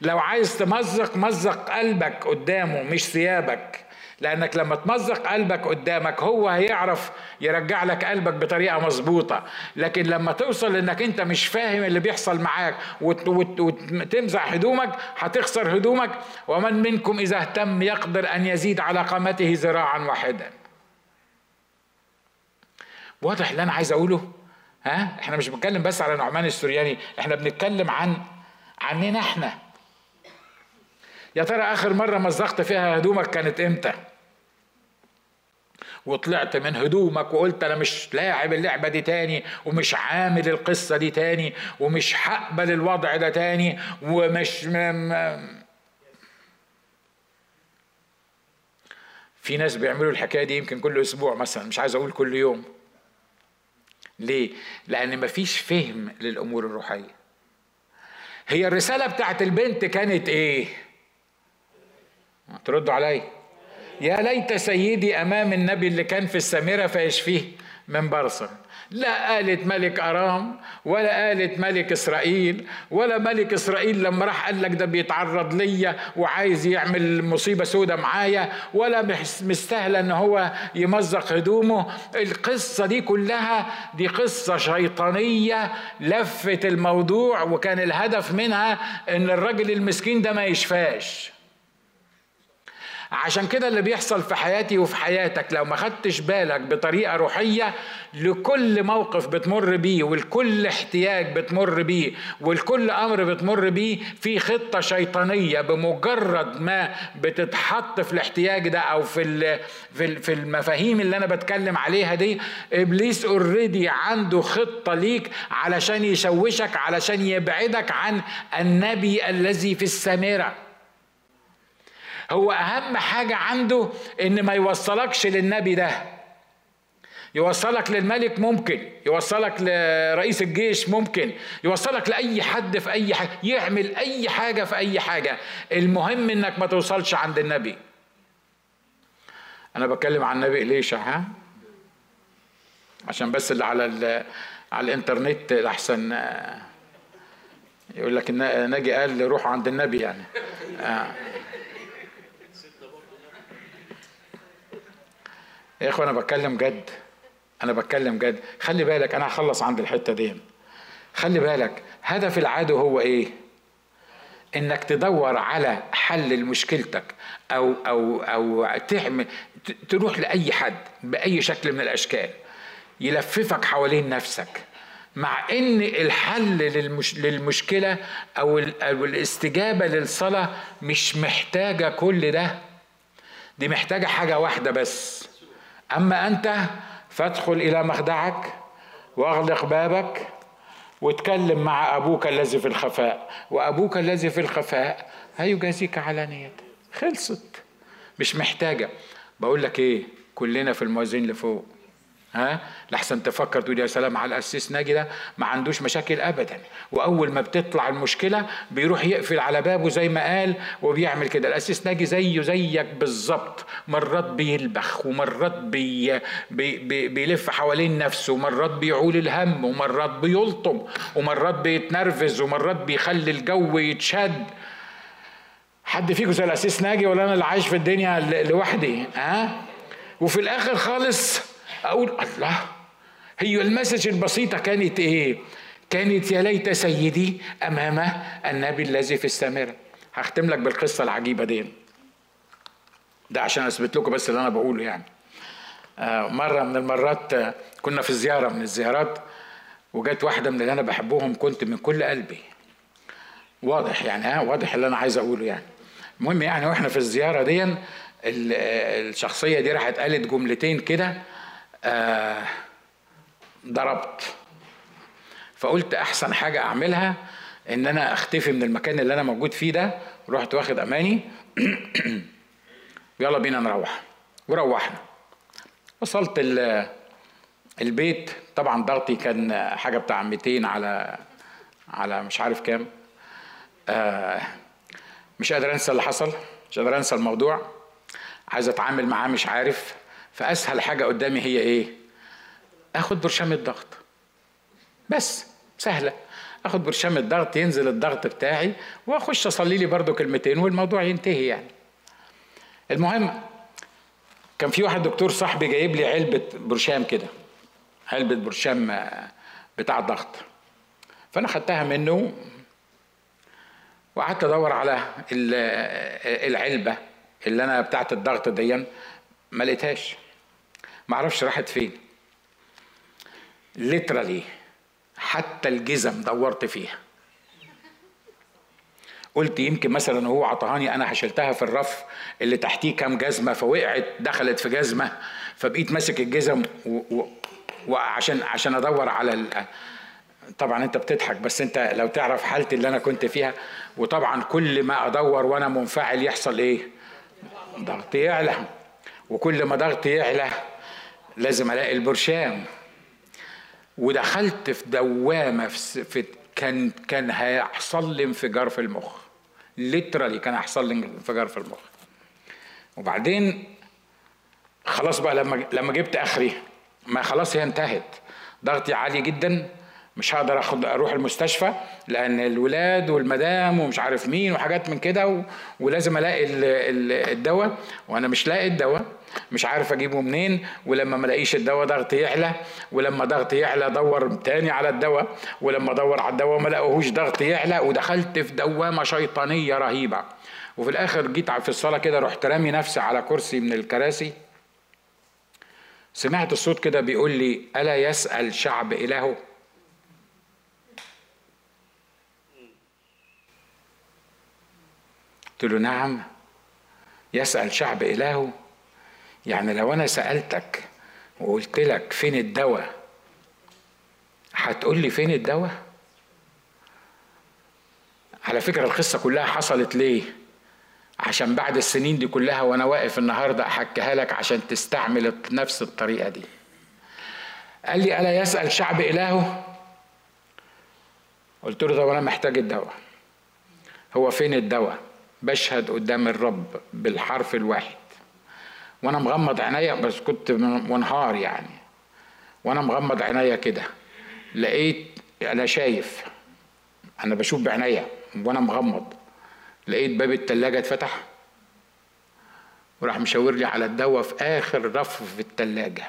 A: لو عايز تمزق مزق قلبك قدامه مش ثيابك. لأنك لما تمزق قلبك قدامك هو هيعرف يرجع لك قلبك بطريقة مظبوطة. لكن لما توصل إنك أنت مش فاهم اللي بيحصل معاك وتمزع هدومك هتخسر هدومك. ومن منكم إذا اهتم يقدر أن يزيد على قامته ذراعا واحدا. واضح اللي أنا عايز أقوله؟ ها؟ إحنا مش بنتكلم بس على نعمان السورياني إحنا بنتكلم عن عننا إحنا. يا ترى آخر مرة مزقت فيها هدومك كانت إمتى؟ وطلعت من هدومك وقلت أنا مش لاعب اللعبة دي تاني ومش عامل القصة دي تاني ومش هقبل الوضع ده تاني ومش م... في ناس بيعملوا الحكاية دي يمكن كل أسبوع مثلا مش عايز أقول كل يوم. ليه؟ لأن مفيش فهم للأمور الروحية. هي الرسالة بتاعت البنت كانت إيه؟ تردوا علي يا ليت سيدي أمام النبي اللي كان في السامرة فيشفيه من برصه لا قالت ملك أرام ولا قالت ملك إسرائيل ولا ملك إسرائيل لما راح قال لك ده بيتعرض ليا وعايز يعمل مصيبة سودة معايا ولا مستاهلة إن هو يمزق هدومه. القصة دي كلها دي قصة شيطانية لفت الموضوع وكان الهدف منها إن الراجل المسكين ده ما يشفاش. عشان كده اللي بيحصل في حياتي وفي حياتك لو ما خدتش بالك بطريقة روحية لكل موقف بتمر بيه ولكل احتياج بتمر بيه ولكل أمر بتمر بيه في خطة شيطانية بمجرد ما بتتحط في الاحتياج ده أو في في المفاهيم اللي أنا بتكلم عليها دي إبليس اوريدي عنده خطة ليك علشان يشوشك علشان يبعدك عن النبي الذي في السامرة هو أهم حاجة عنده إن ما يوصلكش للنبي ده. يوصلك للملك ممكن يوصلك لرئيس الجيش ممكن يوصلك لأي حد في أي حاجة يعمل أي حاجة في أي حاجة. المهم إنك ما توصلش عند النبي. أنا بتكلم عن النبي اليشع ها؟ عشان بس اللي على على الإنترنت أحسن يقول لك ناجي قال روح عند النبي يعني. آه. يا اخوان أنا بتكلم جد. أنا بتكلم جد. خلي بالك أنا هخلص عند الحتة دي. خلي بالك هدف العدو هو إيه؟ إنك تدور على حل لمشكلتك أو أو أو تعمل تروح لأي حد بأي شكل من الأشكال. يلففك حوالين نفسك. مع إن الحل للمش للمشكلة أو الاستجابة للصلاة مش محتاجة كل ده. دي محتاجة حاجة واحدة بس. أما أنت فادخل إلى مخدعك واغلق بابك واتكلم مع أبوك الذي في الخفاء. وأبوك الذي في الخفاء هيجازيك علانية خلصت. مش محتاجة. بقول لك إيه كلنا في الموازين لفوق. ها؟ لحسن تفكر تقول يا سلام على القسيس ناجي ده ما عندوش مشاكل ابدا. وأول ما بتطلع المشكلة بيروح يقفل على بابه زي ما قال وبيعمل كده. القسيس ناجي زيه زيك بالظبط. مرات بيلبخ ومرات بي بي بي بيلف حوالين نفسه ومرات بيعول الهم ومرات بيلطم ومرات بيتنرفز ومرات بيخلي الجو يتشد. حد فيكم زي القسيس ناجي ولا أنا اللي عايش في الدنيا لوحدي؟ ها؟ وفي الآخر خالص أقول الله هي ال message البسيطة كانت إيه؟ كانت يا ليت سيدي أمام النبي الذي في السامره هختم لك بالقصة العجيبة دي. ده عشان أثبت لكم بس اللي أنا بقوله يعني. آه، مرة من المرات آه، كنا في زيارة من الزيارات وجت واحدة من اللي أنا بحبهم كنت من كل قلبي. واضح يعني ها؟ واضح اللي أنا عايز أقوله يعني. المهم يعني وإحنا في الزيارة دي الشخصية دي راحت قالت جملتين كده آه ضربت. فقلت أحسن حاجة أعملها إن أنا أختفي من المكان اللي أنا موجود فيه ده رحت واخد أماني. يلا بينا نروح. وروحنا. وصلت البيت. طبعا ضغطي كان حاجة بتاع 200 على على مش عارف كام. آه مش قادر أنسى اللي حصل مش قادر أنسى الموضوع. عايز أتعامل معاه مش عارف. فأسهل حاجة قدامي هي إيه؟ آخد برشام الضغط. بس سهلة. آخد برشام الضغط ينزل الضغط بتاعي وأخش أصلي لي برضو كلمتين والموضوع ينتهي يعني. المهم كان في واحد دكتور صاحبي جايب لي علبة برشام كده علبة برشام آه، بتاع الضغط فأنا خدتها منه وقعدت أدور على آه، العلبة اللي أنا بتاعت الضغط دي ما لقيتهاش. ما أعرفش راحت فين. ليترالي حتى الجزم دورت فيها. قلت يمكن مثلا هو عطهاني أنا هشلتها في الرف اللي تحتيه كام جزمة فوقعت دخلت في جزمة فبقيت ماسك الجزم وعشان عشان أدور على ال... طبعا أنت بتضحك بس أنت لو تعرف حالتي اللي أنا كنت فيها وطبعا كل ما أدور وأنا منفعل يحصل إيه؟ ضغطي يعلى وكل ما ضغطي يعلى لازم ألاقي البرشام. ودخلت في دوامة في, كان كان هيحصل لي انفجار في المخ. ليترالي كان هيحصل لي انفجار في المخ. وبعدين خلاص بقى لما لما جبت آخري ما خلاص هي انتهت. ضغطي عالي جدا مش هقدر آخد أروح المستشفى لأن الولاد والمدام ومش عارف مين وحاجات من كده و... ولازم ألاقي الدواء. وأنا مش لاقي الدواء. مش عارف أجيبه منين ولما ما الاقيش الدواء ضغطي يعلى ولما ضغطي يعلى ادور تاني على الدواء ولما ادور على الدواء ما الاقوهوش ضغطي يعلى ودخلت في دوامة شيطانية رهيبة. وفي الآخر جيت في الصلاة كده رحت رامي نفسي على كرسي من الكراسي. سمعت الصوت كده بيقول لي ألا يسأل شعب إلهه؟ قلت له نعم يسأل شعب إلهه؟ يعني لو أنا سألتك وقلت لك فين الدواء هتقول لي فين الدواء؟ على فكرة القصة كلها حصلت ليه؟ عشان بعد السنين دي كلها وأنا واقف النهاردة أحكيها لك عشان تستعمل نفس الطريقة دي. قال لي ألا يسأل شعب إلهه؟ قلت له طب أنا محتاج الدواء. هو فين الدواء؟ بشهد قدام الرب بالحرف الواحد. وأنا مغمض عينيا بس كنت منهار يعني. وأنا مغمض عينيا كده. لقيت أنا شايف. أنا بشوف بعينيا وأنا مغمض. لقيت باب التلاجة اتفتح. وراح مشاور لي على الدواء في آخر رف في التلاجة.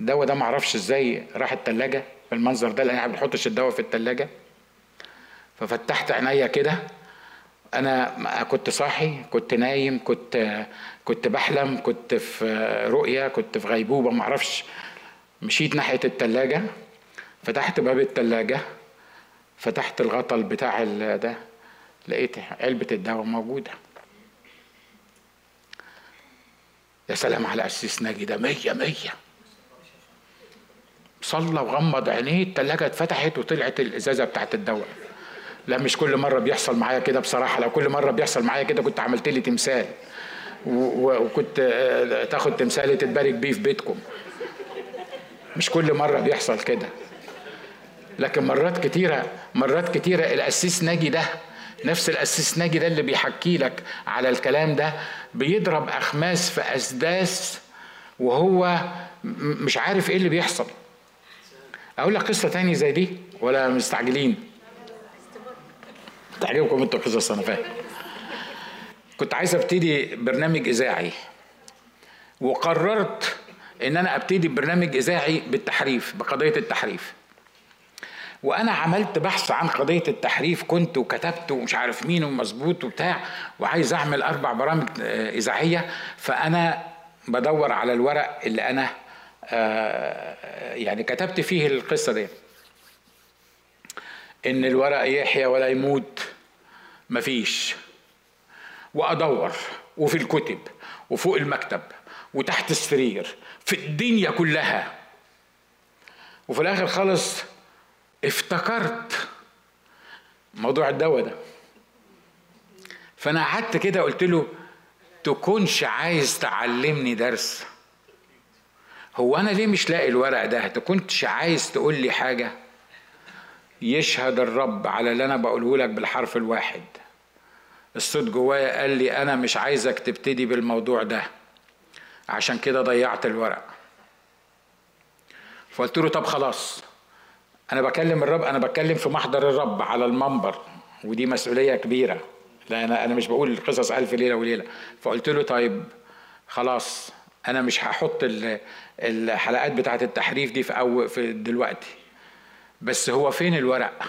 A: الدواء ده معرفش إزاي راح التلاجة. بالمنظر ده لأن إحنا ما بنحطش الدواء في التلاجة. ففتحت عينيا كده. أنا كنت صاحي كنت نايم كنت كنت بحلم كنت في رؤية كنت في غيبوبة ما أعرفش. مشيت ناحية التلاجة فتحت باب التلاجة فتحت الغطا بتاع ده لقيت علبة الدواء موجودة. يا سلام على أسيس ناجي ده مية مية. صلى وغمض عينيه التلاجة اتفتحت وطلعت الإزازة بتاعت الدواء. لا مش كل مرة بيحصل معايا كده بصراحة. لو كل مرة بيحصل معايا كده كنت عملت لي تمثال. وكنت آه، تاخد تمثال تتبارك بيه في بيتكم. مش كل مرة بيحصل كده. لكن مرات كتيرة مرات كتيرة القسيس ناجي ده نفس القسيس ناجي ده اللي بيحكي لك على الكلام ده بيضرب أخماس في أسداس وهو مش عارف إيه اللي بيحصل. أقول لك قصة تاني زي دي ولا مستعجلين؟ تعجبكم أنتوا قصص أنا فاهم. كنت عايز ابتدي برنامج إذاعي وقررت إن أنا ابتدي برنامج إذاعي بالتحريف بقضية التحريف. وأنا عملت بحث عن قضية التحريف كنت وكتبت ومش عارف مين ومظبوط وبتاع وعايز أعمل أربع برامج آه، إذاعية. فأنا بدور على الورق اللي أنا آه، يعني كتبت فيه القصة دي إن الورق يحيى ولا يموت. مفيش. وأدور وفي الكتب وفوق المكتب وتحت السرير في الدنيا كلها. وفي الآخر خالص افتكرت موضوع الدواء ده. فأنا قعدت كده قلت له تكونش عايز تعلمني درس. هو أنا ليه مش لاقي الورق ده؟ تكونش عايز تقول لي حاجة؟ يشهد الرب على اللي أنا بقوله لك بالحرف الواحد. الصوت جوايا قال لي أنا مش عايزك تبتدي بالموضوع ده. عشان كده ضيعت الورق. فقلت له طب خلاص أنا بكلم الرب أنا بتكلم في محضر الرب على المنبر ودي مسؤولية كبيرة لا أنا أنا مش بقول قصص ألف ليلة وليلة. فقلت له طيب خلاص أنا مش هحط الحلقات بتاعة التحريف دي في أو في دلوقتي. بس هو فين الورق؟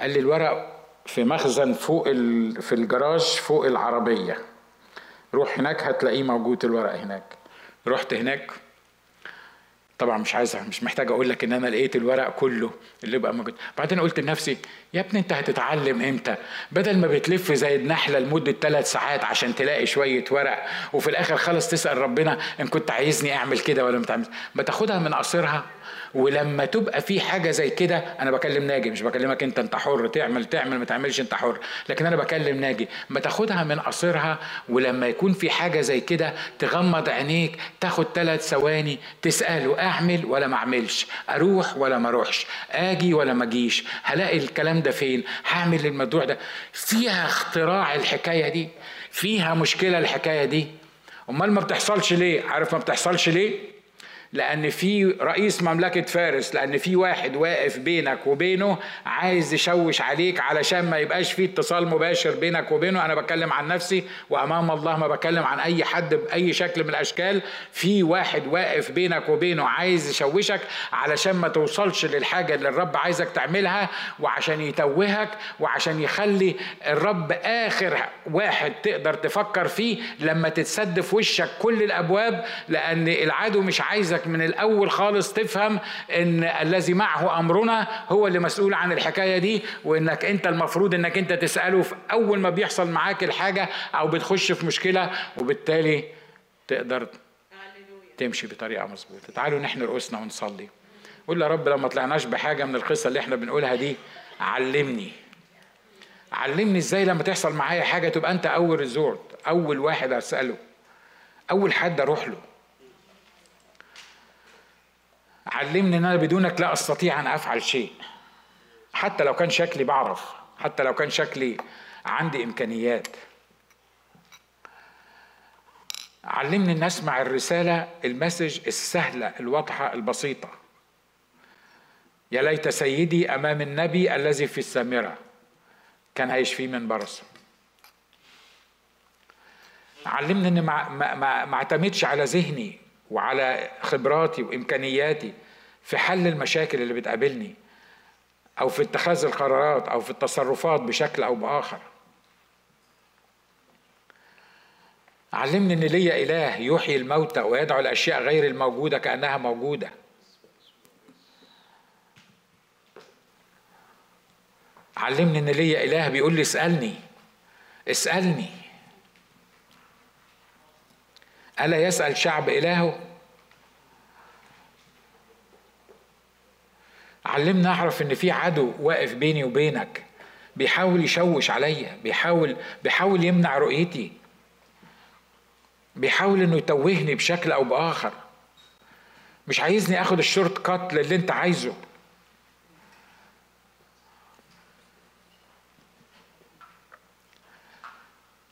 A: قال لي الورق في مخزن فوق في الجراج فوق العربية. روح هناك هتلاقيه موجود الورق هناك. رحت هناك. طبعا مش عايز مش محتاج أقول لك إن أنا لقيت الورق كله اللي بقى موجود. بعدين قلت لنفسي يا ابني أنت هتتعلم إمتى؟ بدل ما بتلف زي النحلة لمدة ثلاث ساعات عشان تلاقي شوية ورق وفي الآخر خالص تسأل ربنا إن كنت عايزني أعمل كده ولا ما ما تاخدها من قصرها. ولما تبقى في حاجة زي كده أنا بكلم ناجي مش بكلمك أنت أنت حر تعمل تعمل ما تعملش أنت حر. لكن أنا بكلم ناجي ما تاخدها من قصرها ولما يكون في حاجة زي كده تغمض عينيك تاخد ثلاث ثواني تساله اعمل ولا ما أعملش. أروح ولا ما أروحش. آجي ولا ما أجيش. هلاقي الكلام ده فين؟ هعمل الموضوع ده. فيها اختراع الحكاية دي؟ فيها مشكلة الحكاية دي؟ أمال ما بتحصلش ليه؟ عارف ما بتحصلش ليه؟ لأن في رئيس مملكة فارس لأن في واحد واقف بينك وبينه عايز يشوش عليك علشان ما يبقاش في اتصال مباشر بينك وبينه. أنا بتكلم عن نفسي وأمام الله ما بتكلم عن أي حد بأي شكل من الأشكال. في واحد واقف بينك وبينه عايز يشوشك علشان ما توصلش للحاجة اللي الرب عايزك تعملها وعشان يتوهك وعشان يخلي الرب آخر واحد تقدر تفكر فيه لما تتسد في وشك كل الأبواب لأن العدو مش عايزك عايزك من الأول خالص تفهم إن الذي معه أمرنا هو اللي مسؤول عن الحكاية دي وإنك أنت المفروض إنك أنت تسأله في أول ما بيحصل معاك الحاجة أو بتخش في مشكلة وبالتالي تقدر تمشي بطريقة مظبوطة. تعالوا نحن رؤوسنا ونصلي. قول يا رب لو ما طلعناش بحاجة من القصة اللي إحنا بنقولها دي علمني. علمني إزاي لما تحصل معايا حاجة تبقى أنت أول ريزورت أول واحد أسأله أول حد أروح له. علمني إن أنا بدونك لا أستطيع أن أفعل شيء. حتى لو كان شكلي بعرف. حتى لو كان شكلي عندي إمكانيات. علمني إن أسمع الرسالة المسج السهلة الواضحة البسيطة. يا ليت سيدي أمام النبي الذي في السامرة. كان هيشفيه من برصة. علمني اني ما اعتمدش على ذهني. وعلى خبراتي وإمكانياتي في حل المشاكل اللي بتقابلني أو في اتخاذ القرارات أو في التصرفات بشكل أو بآخر. علمني إن ليا إله يحيي الموتى ويدعو الأشياء غير الموجودة كأنها موجودة. علمني إن ليا إله بيقول لي اسألني اسألني. ألا يسأل شعب إلهه؟ علمنا أعرف إن في عدو واقف بيني وبينك بيحاول يشوش عليا بيحاول بيحاول يمنع رؤيتي بيحاول إنه يتوهني بشكل أو بآخر. مش عايزني آخد الشورت كات للي أنت عايزه.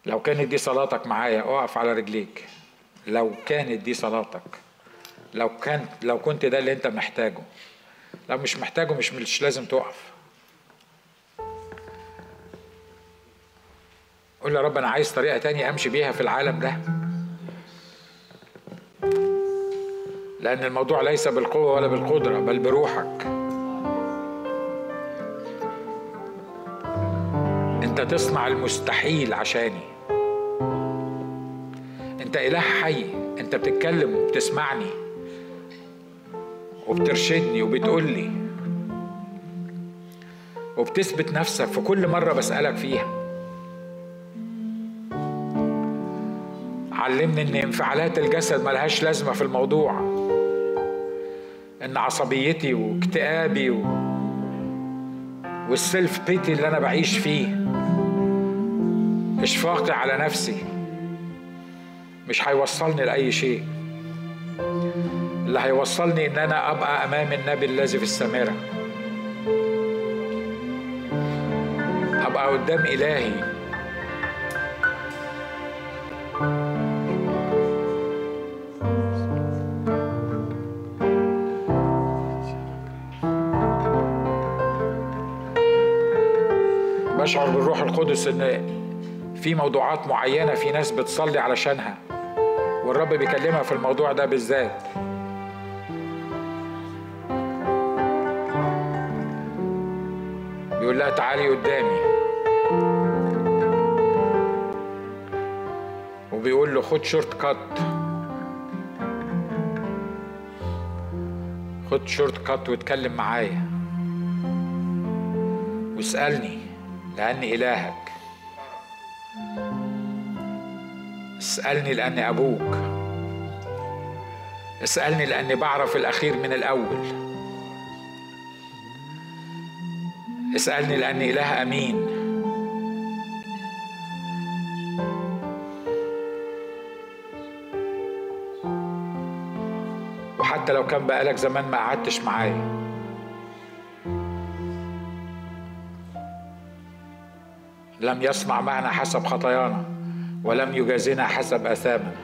A: لو كانت دي صلاتك معايا أقف على رجليك. لو كانت دي صلاتك لو كان لو كنت ده اللي انت محتاجه. لو مش محتاجه مش مش لازم تقف. قول يا رب أنا عايز طريقة تانية أمشي بيها في العالم ده. لأن الموضوع ليس بالقوة ولا بالقدرة بل بروحك. أنت تصنع المستحيل عشاني. انت اله حي انت بتتكلم وبتسمعني وبترشدني وبتقول لي وبتثبت نفسك في كل مرة بسألك فيها. علمني إن انفعالات الجسد ملهاش لازمة في الموضوع. إن عصبيتي واكتئابي و... والسيلف بيتي اللي أنا بعيش فيه اشفاقي على نفسي. مش هيوصلني لأي شيء. اللي هيوصلني إن أنا أبقى أمام النبي الذي في السماء. ابقى قدام إلهي. بشعر بالروح القدس إن في موضوعات معينة في ناس بتصلي علشانها. والرب بيكلمها في الموضوع ده بالذات. بيقول لها تعالي قدامي. وبيقول له خد shortcut. خد shortcut واتكلم معايا. واسألني لأني إلهك. اسألني لأني أبوك. اسألني لأني بعرف الأخير من الأول. اسألني لأني إله أمين. وحتى لو كان بقالك زمان ما قعدتش معايا. لم يصنع معنا حسب خطايانا. ولم يجازنا حسب آثامنا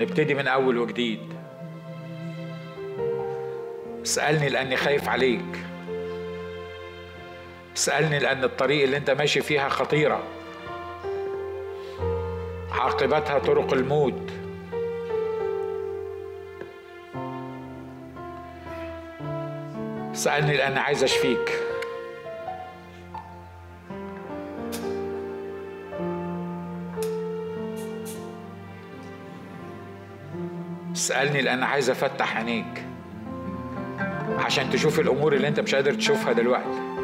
A: نبتدي من أول وجديد. اسألني لأني خايف عليك. اسألني لأن الطريق اللي أنت ماشي فيها خطيرة. عاقبتها طرق الموت. اسألني لأني عايز أشفيك. اسألني لأن عايز أفتح عينيك عشان تشوف الأمور اللي أنت مش قادر تشوفها دلوقتي.